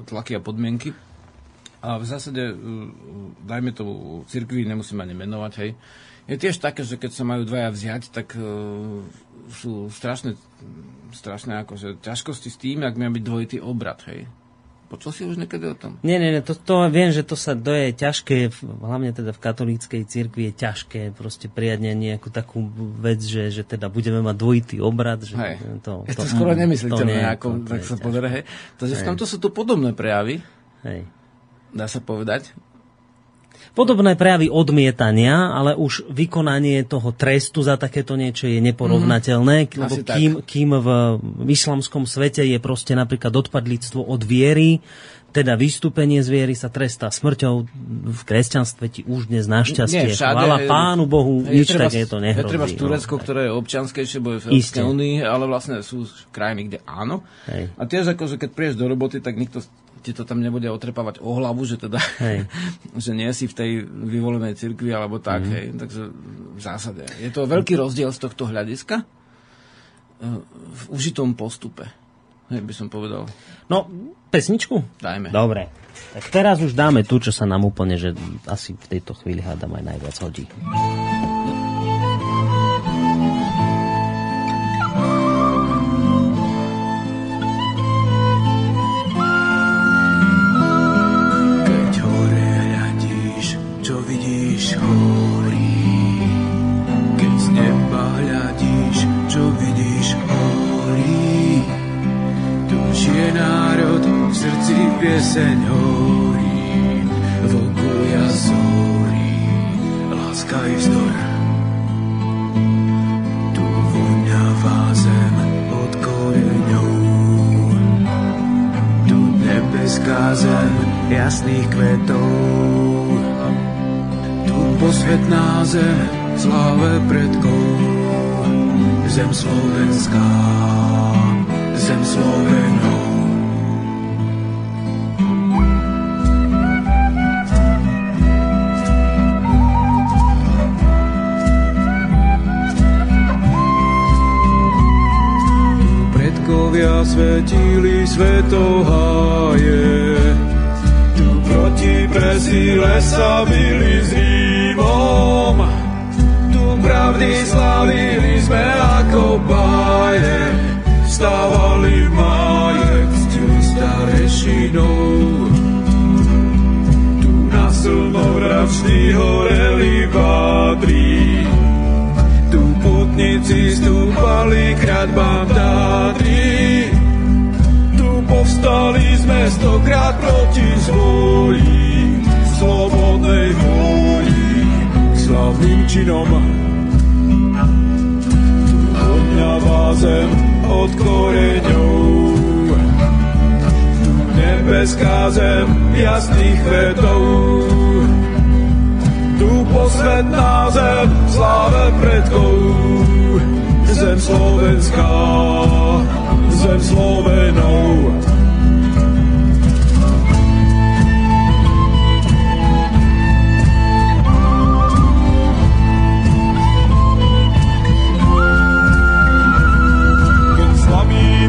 tlaky a podmienky. A v zásade, uh, dajme to cirkvi, nemusíme ani menovať, hej. Je tiež také, že keď sa majú dvaja vziať, tak uh, sú strašné, strašné akože ťažkosti s tým, ak má byť dvojitý obrad, hej. Počul si už niekedy o tom? Nie, nie, nie, to, to viem, že to sa to je ťažké, hlavne teda v katolíckej cirkvi je ťažké proste prijať ne- nejakú takú vec, že, že teda budeme mať dvojitý obrad. Že Hej. to, Je to, skoro nemysliteľné, ako, to- to tak sa hej. Takže v tomto sú tu podobné prejavy, Hej. dá sa povedať. Podobné prejavy odmietania, ale už vykonanie toho trestu za takéto niečo je neporovnateľné, lebo Asi tak. kým, kým v, islamskom svete je proste napríklad odpadlictvo od viery, teda vystúpenie z viery sa trestá smrťou, v kresťanstve ti už dnes našťastie, Nie, všade, chvála hej. Pánu Bohu, Je nič treba- také to Je nehrozí. treba v no. Turecku, ktoré je občianskejšie, bo je v. Európskej únii, ale vlastne sú krajiny, kde áno. Hej. A tiež ako, že keď prídeš do roboty, tak nikto ti to tam nebude otrepávať o hlavu, že teda, Hej. že nie si v tej vyvolenej cirkvi alebo tak, Mhm. hej. Takže v zásade. Je to veľký rozdiel z tohto hľadiska eh, v užitom postupe. Hej, by som povedal. No, pesničku? Dajme. Dobre. Tak teraz už dáme tu, čo sa nám úplne, že asi v tejto chvíli hádam aj najviac hodí. Horí. Keď z neba hľadíš, čo vidíš horí. Tu žije národ, v srdci pieseň horí. V oku jazorí, láska i vzdor. Tu voňavá zem od koreňov. Tu nebeská zem jasných kvetov. Posvetná zem sláve predkov. Zem slovenská, zem Slovenov. Predkovia svetili svetoháje. Proti presíle sa byli s Rímom. Tu pravdy slavili sme ako báje. Stávali v májek s starešinou. Tu na slnovračný horeli vádri. Tu putníci stúpali k hradbám Tátry. Tu povstali sme stokrát proti zem jasných kvetov. Tu posvetná zem, sláve predkov, zem slovenská, zem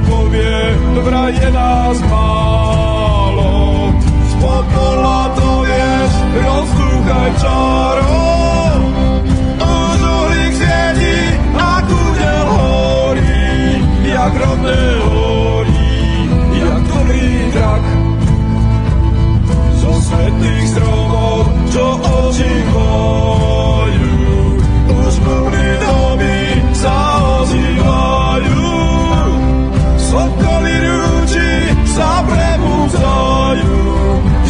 povie, vraj je nás málo, spod pola to wiesz, rozkruchaj czaro. Už uhlík svieti a kúdel horí, jak rodné horí, jak dobrý drak. Zo svetných stromov, čo oči bojú, už blbý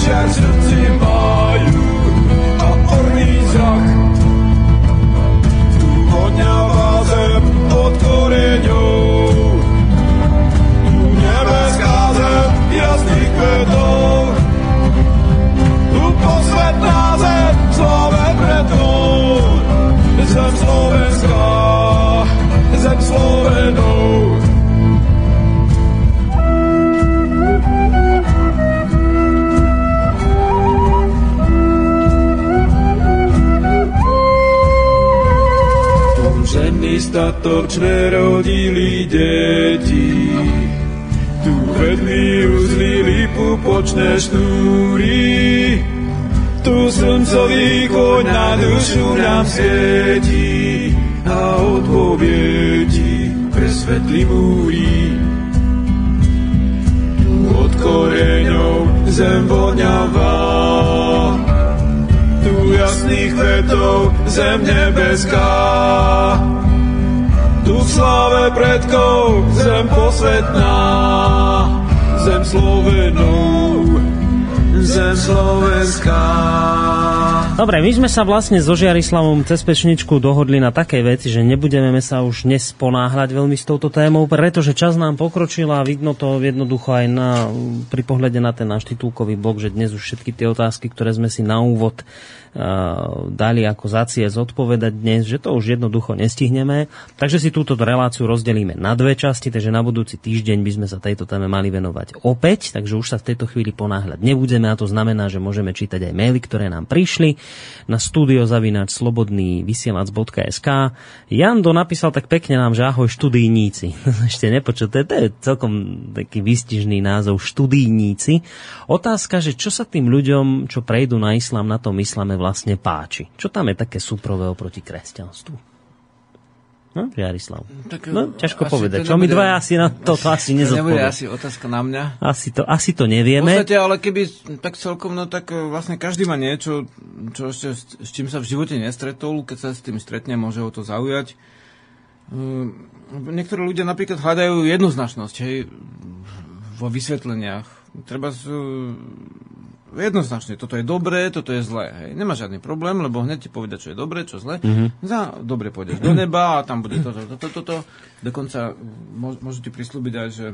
자주 뒤멀 statočné rodili deti. Tu vedli uzlili pupočné šnúry, tu slncový koň na dušu nám svieti a odpoviedi presvetlí múry. Tu od koreňov zem voňavá, tu jasných kvetov zem nebeská. Sláve predkov zem posvetná, zem Slovenov, zem Slovenská. Dobre, my sme sa vlastne so Žiarislavom cez pečničku dohodli na takej veci, že nebudeme sa už dnes ponáhľať veľmi s touto témou, pretože čas nám pokročil a vidno to jednoducho aj na, pri pohľade na ten náš titulkový blok, že dnes už všetky tie otázky, ktoré sme si na úvod dali ako za zodpovedať dnes, že to už jednoducho nestihneme. Takže si túto reláciu rozdelíme na dve časti, takže na budúci týždeň by sme sa tejto téme mali venovať opäť, takže už sa v tejto chvíli ponáhľať nebudeme a to znamená, že môžeme čítať aj maily, ktoré nám prišli na studiozavinač slobodný vysielac.sk. Jando napísal tak pekne nám, že ahoj študijníci. Ešte je, to je celkom taký výstižný názov študijníci. Otázka, že čo sa tým ľuďom, čo prejdú na islám, na tom islame vlastne páči? Čo tam je také súprové oproti kresťanstvu? No, Jarislav. Tak, no, ťažko povedať. Čo my dva asi na to, to asi nezodpovedať. Nebude asi otázka na mňa. Asi to, asi to nevieme. V podstate, ale keby tak celkom, no tak e, vlastne každý má niečo, čo ešte, s čím sa v živote nestretol. Keď sa s tým stretne, môže ho to zaujať. Uh, niektorí ľudia napríklad hľadajú jednoznačnosť hej, vo vysvetleniach. Treba jednoznačne, toto je dobré, toto je zlé. Hej. Nemá žiadny problém, lebo hneď ti povedať, čo je dobré, čo zlé. Mm-hmm. Za dobre pôjdeš do neba a tam bude toto, toto, toto. To. Dokonca môžu ti prislúbiť aj, že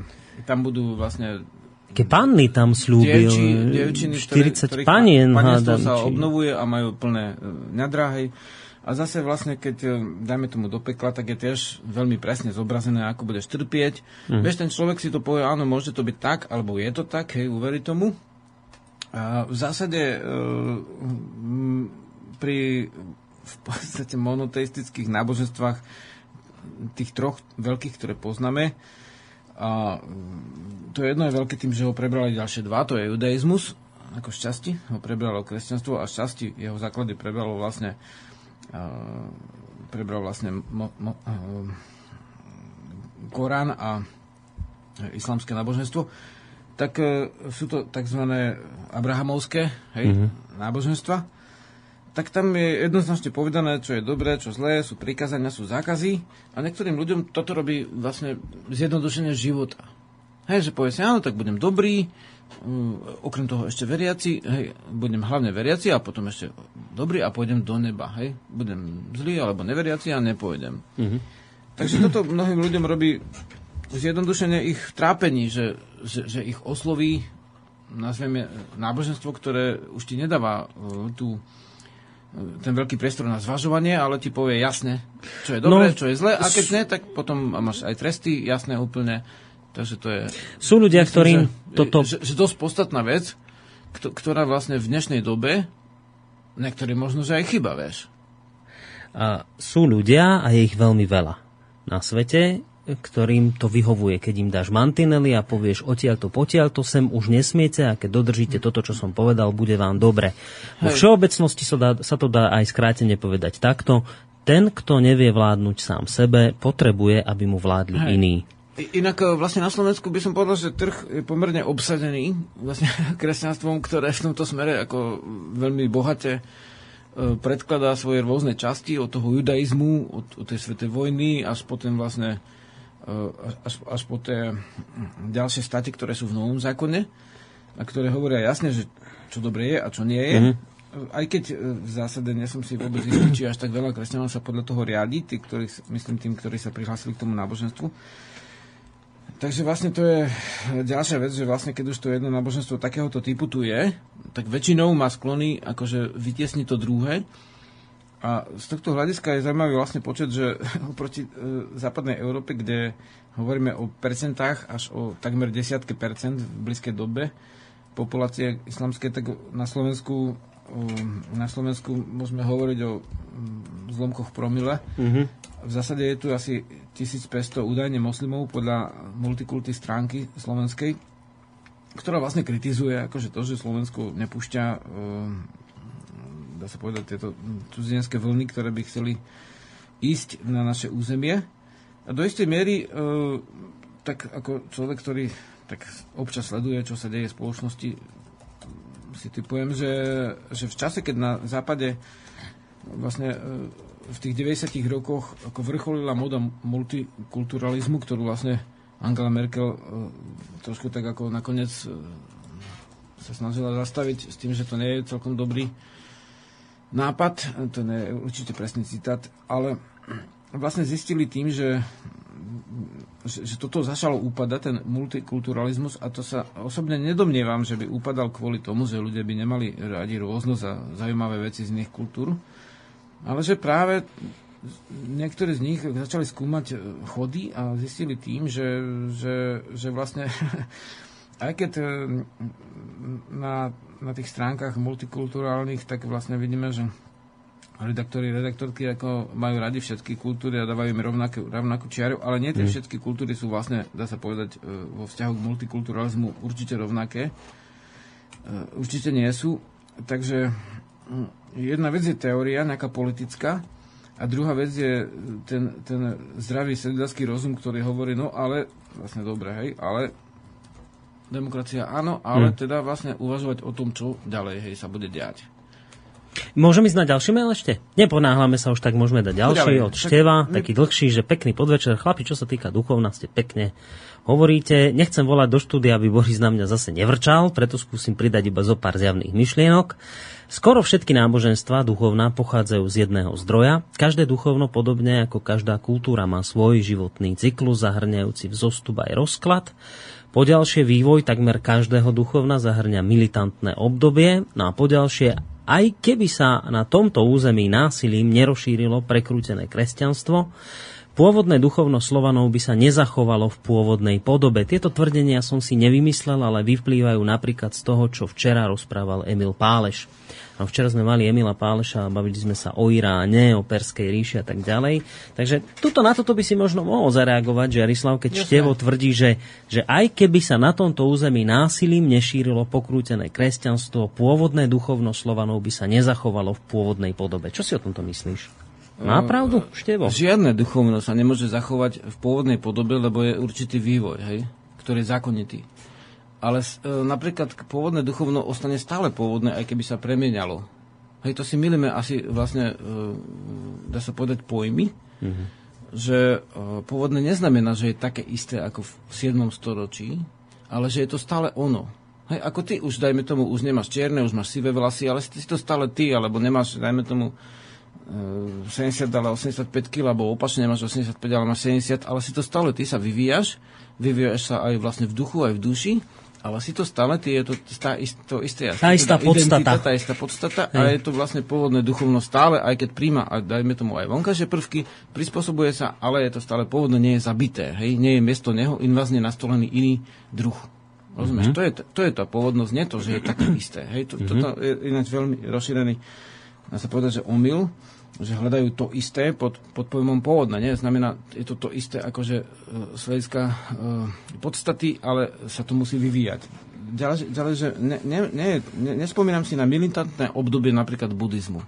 tam budú vlastne Aké panny tam slúbil? Dievči, dievčiny, 40 panien, hádam. sa či... obnovuje a majú plné e, nadráhy. A zase vlastne, keď e, dajme tomu do pekla, tak je tiež veľmi presne zobrazené, ako budeš trpieť. Mm. Vieš, ten človek si to povie, áno, môže to byť tak, alebo je to tak, hej, uverí tomu. V zásade e, pri v podstate monoteistických náboženstvách tých troch veľkých, ktoré poznáme, a to jedno je veľké tým, že ho prebrali ďalšie dva, to je judaizmus, ako šťastí ho prebralo kresťanstvo a šťastí jeho základy prebralo vlastne prebral vlastne mo, mo, Korán a islamské náboženstvo tak e, sú to tzv. abrahamovské hej, mm-hmm. náboženstva, tak tam je jednoznačne povedané, čo je dobré, čo zlé, sú prikázania, sú zákazy a niektorým ľuďom toto robí vlastne zjednodušenie života. Hej, že povie si, áno, tak budem dobrý, um, okrem toho ešte veriaci, hej, budem hlavne veriaci a potom ešte dobrý a pôjdem do neba, hej. Budem zlý alebo neveriaci a nepôjdem. Mm-hmm. Takže toto mnohým ľuďom robí zjednodušenie ich trápení, že, že, že ich osloví, nazveme náboženstvo, ktoré už ti nedáva uh, tú, uh, ten veľký priestor na zvažovanie, ale ti povie jasne, čo je dobré, no, čo je zlé a keď ne, tak potom máš aj tresty jasné úplne. Takže to je... Sú ľudia, myslím, ktorým že, toto... Že, že dosť podstatná vec, ktorá vlastne v dnešnej dobe niektorí možno, že aj chyba, vieš. A sú ľudia, a je ich veľmi veľa na svete, ktorým to vyhovuje. Keď im dáš mantinely a povieš odtiaľ to, potiaľ to sem už nesmiete a keď dodržíte toto, čo som povedal, bude vám dobre. Vo všeobecnosti sa, dá, sa to dá aj skrátene povedať takto. Ten, kto nevie vládnuť sám sebe, potrebuje, aby mu vládli Hej. iní. Inak e, vlastne na Slovensku by som povedal, že trh je pomerne obsadený vlastne kresťanstvom, ktoré v tomto smere ako veľmi bohate e, predkladá svoje rôzne časti od toho judaizmu, od, od tej svetej vojny až potom vlastne až, až po tie ďalšie staty, ktoré sú v Novom zákone a ktoré hovoria jasne, že čo dobre je a čo nie je. Mm-hmm. Aj keď e, v zásade nie som si vôbec istý, či až tak veľa kresťanov sa podľa toho riadi, tí, ktorí, myslím tým, ktorí sa prihlásili k tomu náboženstvu. Takže vlastne to je ďalšia vec, že vlastne keď už to jedno náboženstvo takéhoto typu tu je, tak väčšinou má sklony akože vytiesniť to druhé a z tohto hľadiska je zaujímavý vlastne počet, že oproti e, západnej Európe, kde hovoríme o percentách až o takmer desiatke percent v blízkej dobe populácie islamskej, tak na Slovensku, e, na Slovensku môžeme hovoriť o mm, zlomkoch promile. Mm-hmm. v zásade je tu asi 1500 údajne moslimov podľa multikulty stránky slovenskej, ktorá vlastne kritizuje akože to, že Slovensko nepúšťa e, dá sa povedať tieto cudzinecké vlny, ktoré by chceli ísť na naše územie. A do istej miery, e, tak ako človek, ktorý tak občas sleduje, čo sa deje v spoločnosti, si typujem, že, že v čase, keď na západe vlastne e, v tých 90 rokoch ako vrcholila moda multikulturalizmu, ktorú vlastne Angela Merkel e, trošku tak ako nakoniec sa snažila zastaviť s tým, že to nie je celkom dobrý nápad, to nie je určite presný citát, ale vlastne zistili tým, že, že, že toto začalo upadať, ten multikulturalizmus a to sa osobne nedomnievam, že by upadal kvôli tomu, že ľudia by nemali radi rôznosť a zaujímavé veci z iných kultúr, ale že práve niektorí z nich začali skúmať e, chody a zistili tým, že, že, že vlastne aj keď e, na, na tých stránkach multikulturálnych, tak vlastne vidíme, že redaktori, redaktorky ako majú radi všetky kultúry a dávajú im rovnakú, rovnakú čiaru, ale nie tie mm. všetky kultúry sú vlastne, dá sa povedať, e, vo vzťahu k multikulturalizmu určite rovnaké. Určite nie sú. Takže jedna vec je teória, nejaká politická, a druhá vec je ten, ten zdravý sedácky rozum, ktorý hovorí, no ale, vlastne dobre, hej, ale demokracia áno, ale hmm. teda vlastne uvažovať o tom, čo ďalej, hej, sa bude diať. Môžeme ísť na ďalší mail ešte? Neponáhľame sa už, tak môžeme dať ďalší od Števa, taký dlhší, že pekný podvečer. Chlapi, čo sa týka duchovna, ste pekne hovoríte. Nechcem volať do štúdia, aby Boris na mňa zase nevrčal, preto skúsim pridať iba zo pár zjavných myšlienok. Skoro všetky náboženstva duchovná pochádzajú z jedného zdroja. Každé duchovno, podobne ako každá kultúra, má svoj životný cyklus, zahrňajúci vzostup aj rozklad. Poďalšie vývoj takmer každého duchovna zahrňa militantné obdobie, no a poďalšie aj keby sa na tomto území násilím nerozšírilo prekrútené kresťanstvo, Pôvodné duchovno Slovanov by sa nezachovalo v pôvodnej podobe. Tieto tvrdenia som si nevymyslel, ale vyplývajú napríklad z toho, čo včera rozprával Emil Páleš. A včera sme mali Emila Páleša a bavili sme sa o Iráne, o Perskej ríši a tak ďalej. Takže tuto na toto by si možno mohol zareagovať, že Jarislav, keď Števo tvrdí, že, že aj keby sa na tomto území násilím nešírilo pokrútené kresťanstvo, pôvodné duchovno Slovanov by sa nezachovalo v pôvodnej podobe. Čo si o tomto myslíš? Má pravdu, Števo? Žiadne duchovno sa nemôže zachovať v pôvodnej podobe, lebo je určitý vývoj, hej, ktorý je zákonitý. Ale e, napríklad pôvodné duchovno ostane stále pôvodné, aj keby sa premienialo. Hej, to si milíme asi vlastne, e, dá sa povedať, pojmy, mm-hmm. že e, pôvodné neznamená, že je také isté ako v 7. storočí, ale že je to stále ono. Hej, ako ty už, dajme tomu, už nemáš čierne, už máš sivé vlasy, ale si to stále ty, alebo nemáš, dajme tomu, 70, ale 85 kg, alebo opačne nemáš 85, ale máš 70, ale si to stále, ty sa vyvíjaš, vyvíjaš sa aj vlastne v duchu, aj v duši, ale si to stále, je to, tá, to isté. Tá istá podstata. Tá istá podstata a je to vlastne pôvodné duchovno stále, aj keď príjma, a dajme tomu aj vonkajšie prvky, prispôsobuje sa, ale je to stále pôvodné, nie je zabité, hej, nie je miesto neho invazne nastolený iný druh. Rozumieš? Mm-hmm. To, je, to je tá pôvodnosť, nie to, že je také isté. Hej, to, mm-hmm. toto je ináč veľmi rozšírený, dá sa povedať, že omyl že hľadajú to isté pod, pod pojmom pôvodné. Nie? Znamená, je to to isté akože z hľadiska e, podstaty, ale sa to musí vyvíjať. Ďalej, ďalej že ne, ne, ne, ne, nespomínam si na militantné obdobie napríklad buddhizmu.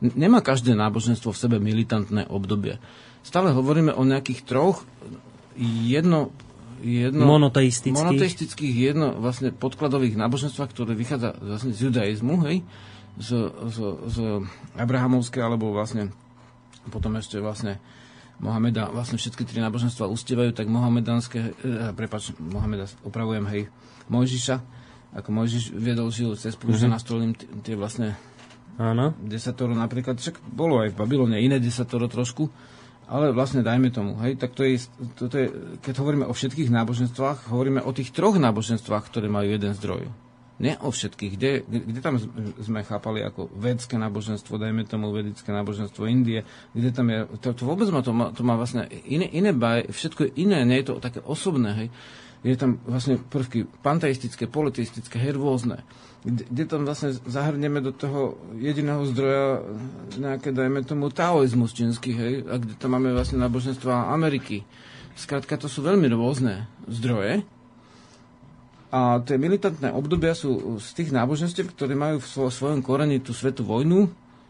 Nemá každé náboženstvo v sebe militantné obdobie. Stále hovoríme o nejakých troch jedno, jedno monoteistických. monoteistických jedno vlastne podkladových náboženstvách, ktoré vychádza vlastne z judaizmu, hej? Z, z, z Abrahamovské, alebo vlastne potom ešte vlastne Mohameda, vlastne všetky tri náboženstva ustievajú, tak Mohamedánske, eh, prepač, Mohameda, opravujem, hej, Mojžiša, ako Mojžiš viedol žil cez púšť, mm-hmm. nastolím tie vlastne Áno. desatoro napríklad, však bolo aj v Babylone iné desatoro trošku, ale vlastne dajme tomu, hej, tak to je, to, to je, keď hovoríme o všetkých náboženstvách, hovoríme o tých troch náboženstvách, ktoré majú jeden zdroj. Nie o všetkých. Kde, kde tam sme chápali ako vedské náboženstvo, dajme tomu vedické náboženstvo Indie, kde tam je, to, to vôbec má, to má, to má vlastne iné, iné baj, všetko je iné, nie je to také osobné, hej. je tam vlastne prvky panteistické, politistické, hej, rôzne. Kde, kde tam vlastne zahrnieme do toho jediného zdroja nejaké, dajme tomu, taoizmus čínsky, hej, a kde tam máme vlastne náboženstva Ameriky. Skrátka, to sú veľmi rôzne zdroje. A tie militantné obdobia sú z tých náboženstiev, ktoré majú v svojom koreni tú svetú vojnu,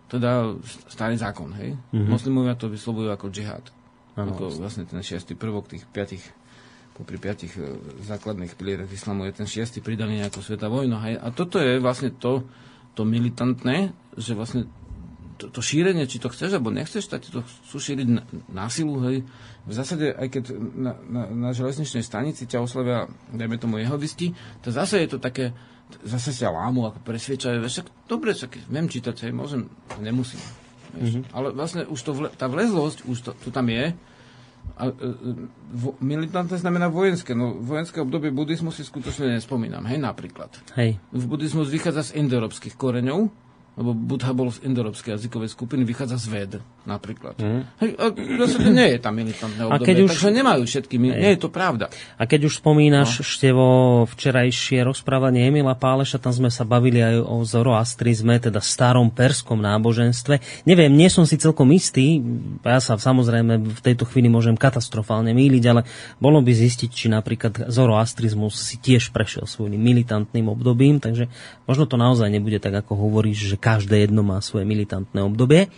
teda starý zákon, hej. Mm-hmm. Moslimovia to vyslovujú ako džihad. Ano, ako vlastne ten šiestý prvok tých piatich popri piatich e, základných pilierach islamu je ten šiestý pridaný ako sveta vojna. Hej. A toto je vlastne to, to militantné, že vlastne to, to šírenie, či to chceš alebo nechceš, tak to chcú šíriť na, na silu. Hej. V zásade, aj keď na, na, na železničnej stanici ťa oslovia, dajme tomu jehodisti, to zase je to také, zase sa lámu, ako presviečajú, však dobre, však viem čítať, hej, môžem, nemusím. Mm-hmm. Ale vlastne už to, tá vlezlosť už to, to tam je, a, e, vo, militantné znamená vojenské. No vojenské obdobie buddhizmu si skutočne nespomínam. Hej, napríklad. Hej. V buddhizmus vychádza z indoeurópskych koreňov, lebo Buddha bol z indoeurópskej jazykovej skupiny, vychádza z Ved napríklad. Mm. Hej, a zase nie je tam militantné obdobie, a keď už... takže nemajú všetky, nie je to pravda. A keď už spomínaš, no. Števo, včerajšie rozprávanie Emila Páleša, tam sme sa bavili aj o zoroastrizme, teda starom perskom náboženstve. Neviem, nie som si celkom istý, ja sa samozrejme v tejto chvíli môžem katastrofálne míliť, ale bolo by zistiť, či napríklad zoroastrizmus si tiež prešiel svojím militantným obdobím, takže možno to naozaj nebude tak, ako hovoríš, že každé jedno má svoje militantné obdobie.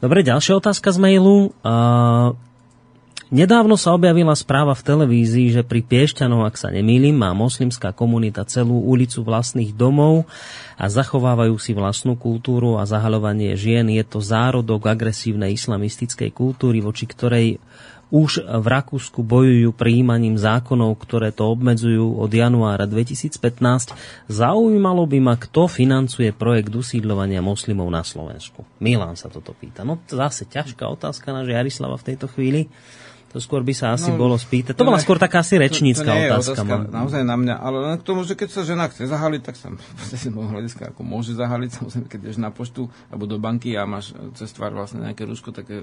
Dobre, ďalšia otázka z mailu. Uh, Nedávno sa objavila správa v televízii, že pri Piešťanoch, ak sa nemýlim, má moslimská komunita celú ulicu vlastných domov a zachovávajú si vlastnú kultúru a zahalovanie žien. Je to zárodok agresívnej islamistickej kultúry, voči ktorej už v Rakúsku bojujú prijímaním zákonov, ktoré to obmedzujú od januára 2015. Zaujímalo by ma, kto financuje projekt usídľovania moslimov na Slovensku. Milan sa toto pýta. No zase ťažká otázka na Jarislava v tejto chvíli. To skôr by sa asi no, bolo spýtať. To, to bola skôr taká asi rečnícka to, to otázka. Je otázka naozaj na mňa, ale len k tomu, že keď sa žena chce zahaliť, tak sa z môjho hľadiska ako môže zahaliť, samozrejme, keď ješ na poštu alebo do banky a máš cez tvár vlastne nejaké rúško, také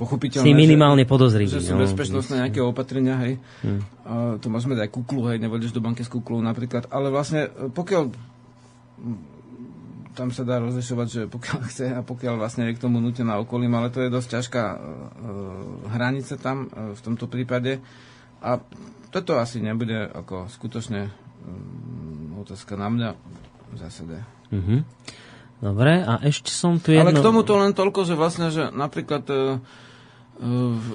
pochopiteľné. Si minimálne podozrivý. Že sú no, bezpečnostné nejaké opatrenia, hej. Hmm. A to môžeme dať kuklu, hej, nevodíš do banky s kuklou napríklad. Ale vlastne, e, pokiaľ tam sa dá rozlišovať, že pokiaľ chce a pokiaľ vlastne je k tomu nutená okolím, ale to je dosť ťažká uh, hranica tam uh, v tomto prípade. A toto asi nebude ako skutočne um, otázka na mňa v zásade. Mm-hmm. Dobre, a ešte som tu jedno... Ale k tomuto len toľko, že vlastne, že napríklad uh, v,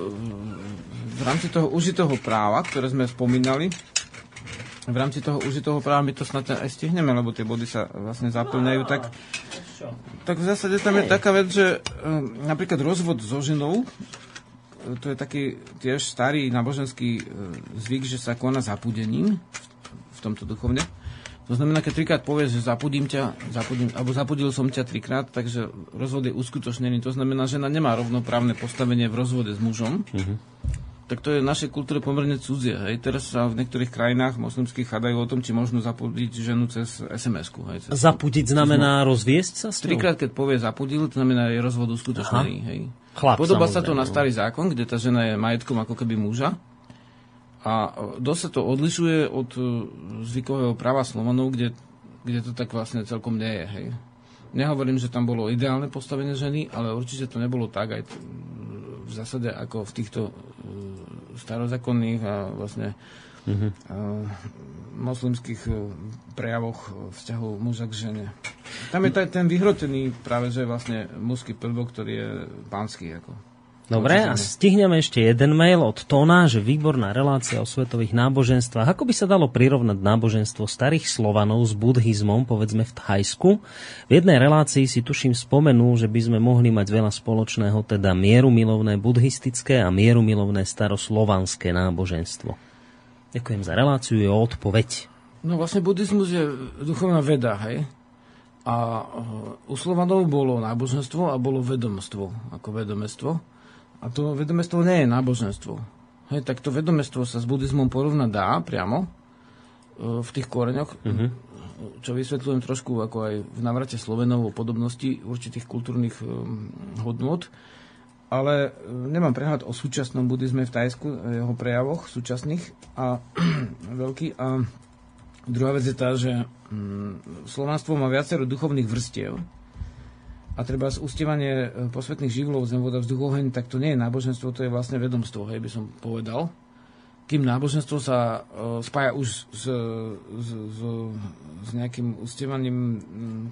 v rámci toho užitého práva, ktoré sme spomínali, v rámci toho užitého práva my to snad aj stihneme, lebo tie body sa vlastne zaplňajú, tak, tak v zásade tam je taká vec, že napríklad rozvod so ženou, to je taký tiež starý náboženský zvyk, že sa koná zapudením v tomto duchovne. To znamená, keď trikrát povieš, že zapudím ťa, zapudím, alebo zapudil som ťa trikrát, takže rozvod je uskutočnený. To znamená, že žena nemá rovnoprávne postavenie v rozvode s mužom. Uh-huh. Tak to je v našej kultúre pomerne cudzie. Hej. Teraz sa v niektorých krajinách moslimských chadajú o tom, či možno zapudiť ženu cez SMS-ku. Hej, cez zapudiť znamená cez... rozviesť sa s Trikrát, keď povie zapudil, to znamená je rozvod uskutočnený. Hej. Chlap, Podoba sa to na starý zákon, kde tá žena je majetkom ako keby muža a dosť sa to odlišuje od e, zvykového práva Slovanov, kde, kde to tak vlastne celkom nie je. Hej. Nehovorím, že tam bolo ideálne postavenie ženy, ale určite to nebolo tak aj v zásade ako v týchto e, starozákonných a vlastne mm-hmm. a, moslimských e, prejavoch vzťahov muža k žene. Tam je ten vyhrotený práve, že vlastne mužský prvok, ktorý je pánsky. Ako. Dobre, a stihneme ešte jeden mail od Tona, že výborná relácia o svetových náboženstvách. Ako by sa dalo prirovnať náboženstvo starých Slovanov s buddhizmom, povedzme v Thajsku? V jednej relácii si tuším spomenul, že by sme mohli mať veľa spoločného, teda mierumilovné buddhistické a mierumilovné staroslovanské náboženstvo. Ďakujem za reláciu, je odpoveď. No vlastne buddhizmus je duchovná veda, hej? A uh, u Slovanov bolo náboženstvo a bolo vedomstvo, ako vedomestvo. A to vedomestvo nie je náboženstvo. Hej, tak to vedomestvo sa s buddhizmom porovnať dá priamo e, v tých koreňoch, mm-hmm. čo vysvetľujem trošku ako aj v navrate Slovenov o podobnosti určitých kultúrnych um, hodnot. Ale nemám prehľad o súčasnom buddhizme v Tajsku, jeho prejavoch súčasných a veľký. A druhá vec je tá, že mm, slovanstvo má viacero duchovných vrstiev a treba z ustievanie posvetných živlov, zem, voda, vzduch, oheň, tak to nie je náboženstvo, to je vlastne vedomstvo, hej, by som povedal kým náboženstvo sa uh, spája už s, s, s, s nejakým ustievaním m,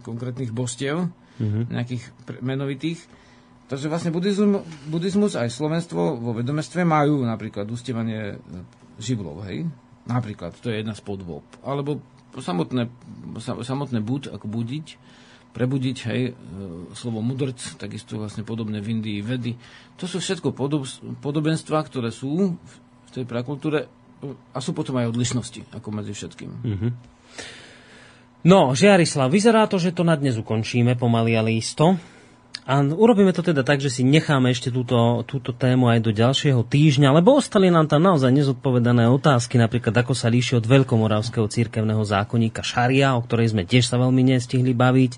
konkrétnych božstiev, mm-hmm. nejakých pre, menovitých. Takže vlastne buddhizmus, buddhizmus aj slovenstvo vo vedomestve majú napríklad ustievanie živlov, hej? Napríklad, to je jedna z podôb. Alebo samotné, samotné bud, ako budiť, prebudiť, hej, e, slovo mudrc, takisto vlastne podobné v Indii, vedy. To sú všetko podob, podobenstva, ktoré sú v tej prakultúre a sú potom aj odlišnosti, ako medzi všetkým. Mm-hmm. No, Žiarislav, vyzerá to, že to na dnes ukončíme pomaly, ale isto. A urobíme to teda tak, že si necháme ešte túto, túto tému aj do ďalšieho týždňa, lebo ostali nám tam naozaj nezodpovedané otázky, napríklad ako sa líši od veľkomoravského církevného zákonníka Šaria, o ktorej sme tiež sa veľmi nestihli baviť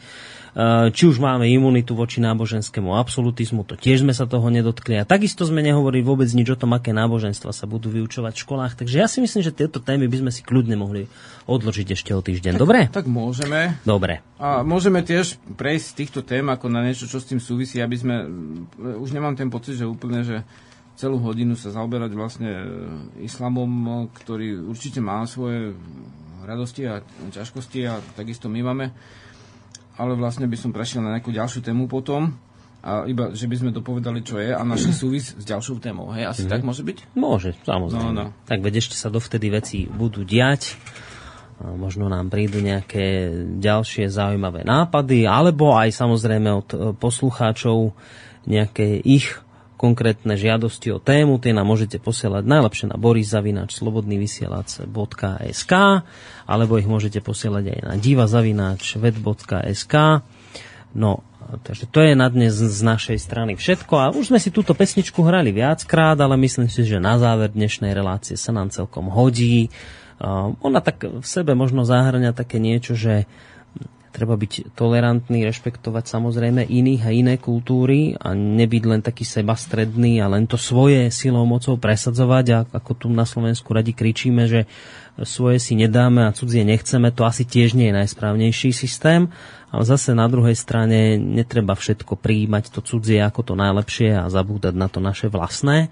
či už máme imunitu voči náboženskému absolutizmu, to tiež sme sa toho nedotkli. A takisto sme nehovorili vôbec nič o tom, aké náboženstva sa budú vyučovať v školách. Takže ja si myslím, že tieto témy by sme si kľudne mohli odložiť ešte o týždeň. Tak, Dobre? Tak môžeme. Dobre. A môžeme tiež prejsť z týchto tém ako na niečo, čo s tým súvisí, aby sme... Eh, už nemám ten pocit, že úplne, že celú hodinu sa zaoberať vlastne eh, islamom, ktorý určite má svoje radosti a ťažkosti a takisto my máme ale vlastne by som prešiel na nejakú ďalšiu tému potom a iba, že by sme dopovedali, čo je a našli súvis s ďalšou témou. Hej, asi mm-hmm. tak môže byť? Môže, samozrejme. No, no. Tak veď ešte sa dovtedy veci budú diať. Možno nám prídu nejaké ďalšie zaujímavé nápady, alebo aj samozrejme od e, poslucháčov nejaké ich konkrétne žiadosti o tému, tie nám môžete posielať najlepšie na boriszavináč.slobodnyvysielac.sk alebo ich môžete posielať aj na divazavináč.ved.sk No, takže to je na dnes z našej strany všetko a už sme si túto pesničku hrali viackrát, ale myslím si, že na záver dnešnej relácie sa nám celkom hodí. Ona tak v sebe možno zahrania také niečo, že treba byť tolerantný, rešpektovať samozrejme iných a iné kultúry a nebyť len taký sebastredný a len to svoje silou mocou presadzovať a ako tu na Slovensku radi kričíme, že svoje si nedáme a cudzie nechceme, to asi tiež nie je najsprávnejší systém. Ale zase na druhej strane netreba všetko prijímať to cudzie ako to najlepšie a zabúdať na to naše vlastné.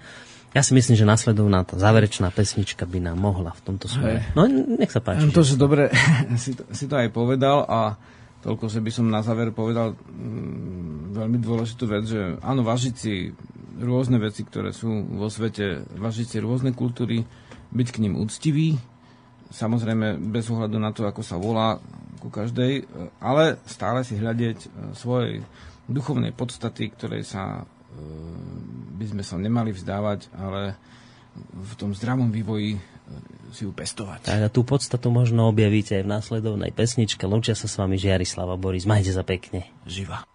Ja si myslím, že nasledovná tá záverečná pesnička by nám mohla v tomto smere. No, nech sa páči. To, že dobre si to, si to aj povedal a toľko, že by som na záver povedal mm, veľmi dôležitú vec, že áno, vážiť si rôzne veci, ktoré sú vo svete, vážiť si rôzne kultúry, byť k ním úctivý, samozrejme bez ohľadu na to, ako sa volá ku každej, ale stále si hľadieť e, svojej duchovnej podstaty, ktorej sa Ehm, by sme sa nemali vzdávať, ale v tom zdravom vývoji e, si ju pestovať. Tak a tú podstatu možno objavíte aj v následovnej pesničke. Lúčia sa s vami Žiarislava Boris. Majte sa pekne. Živa.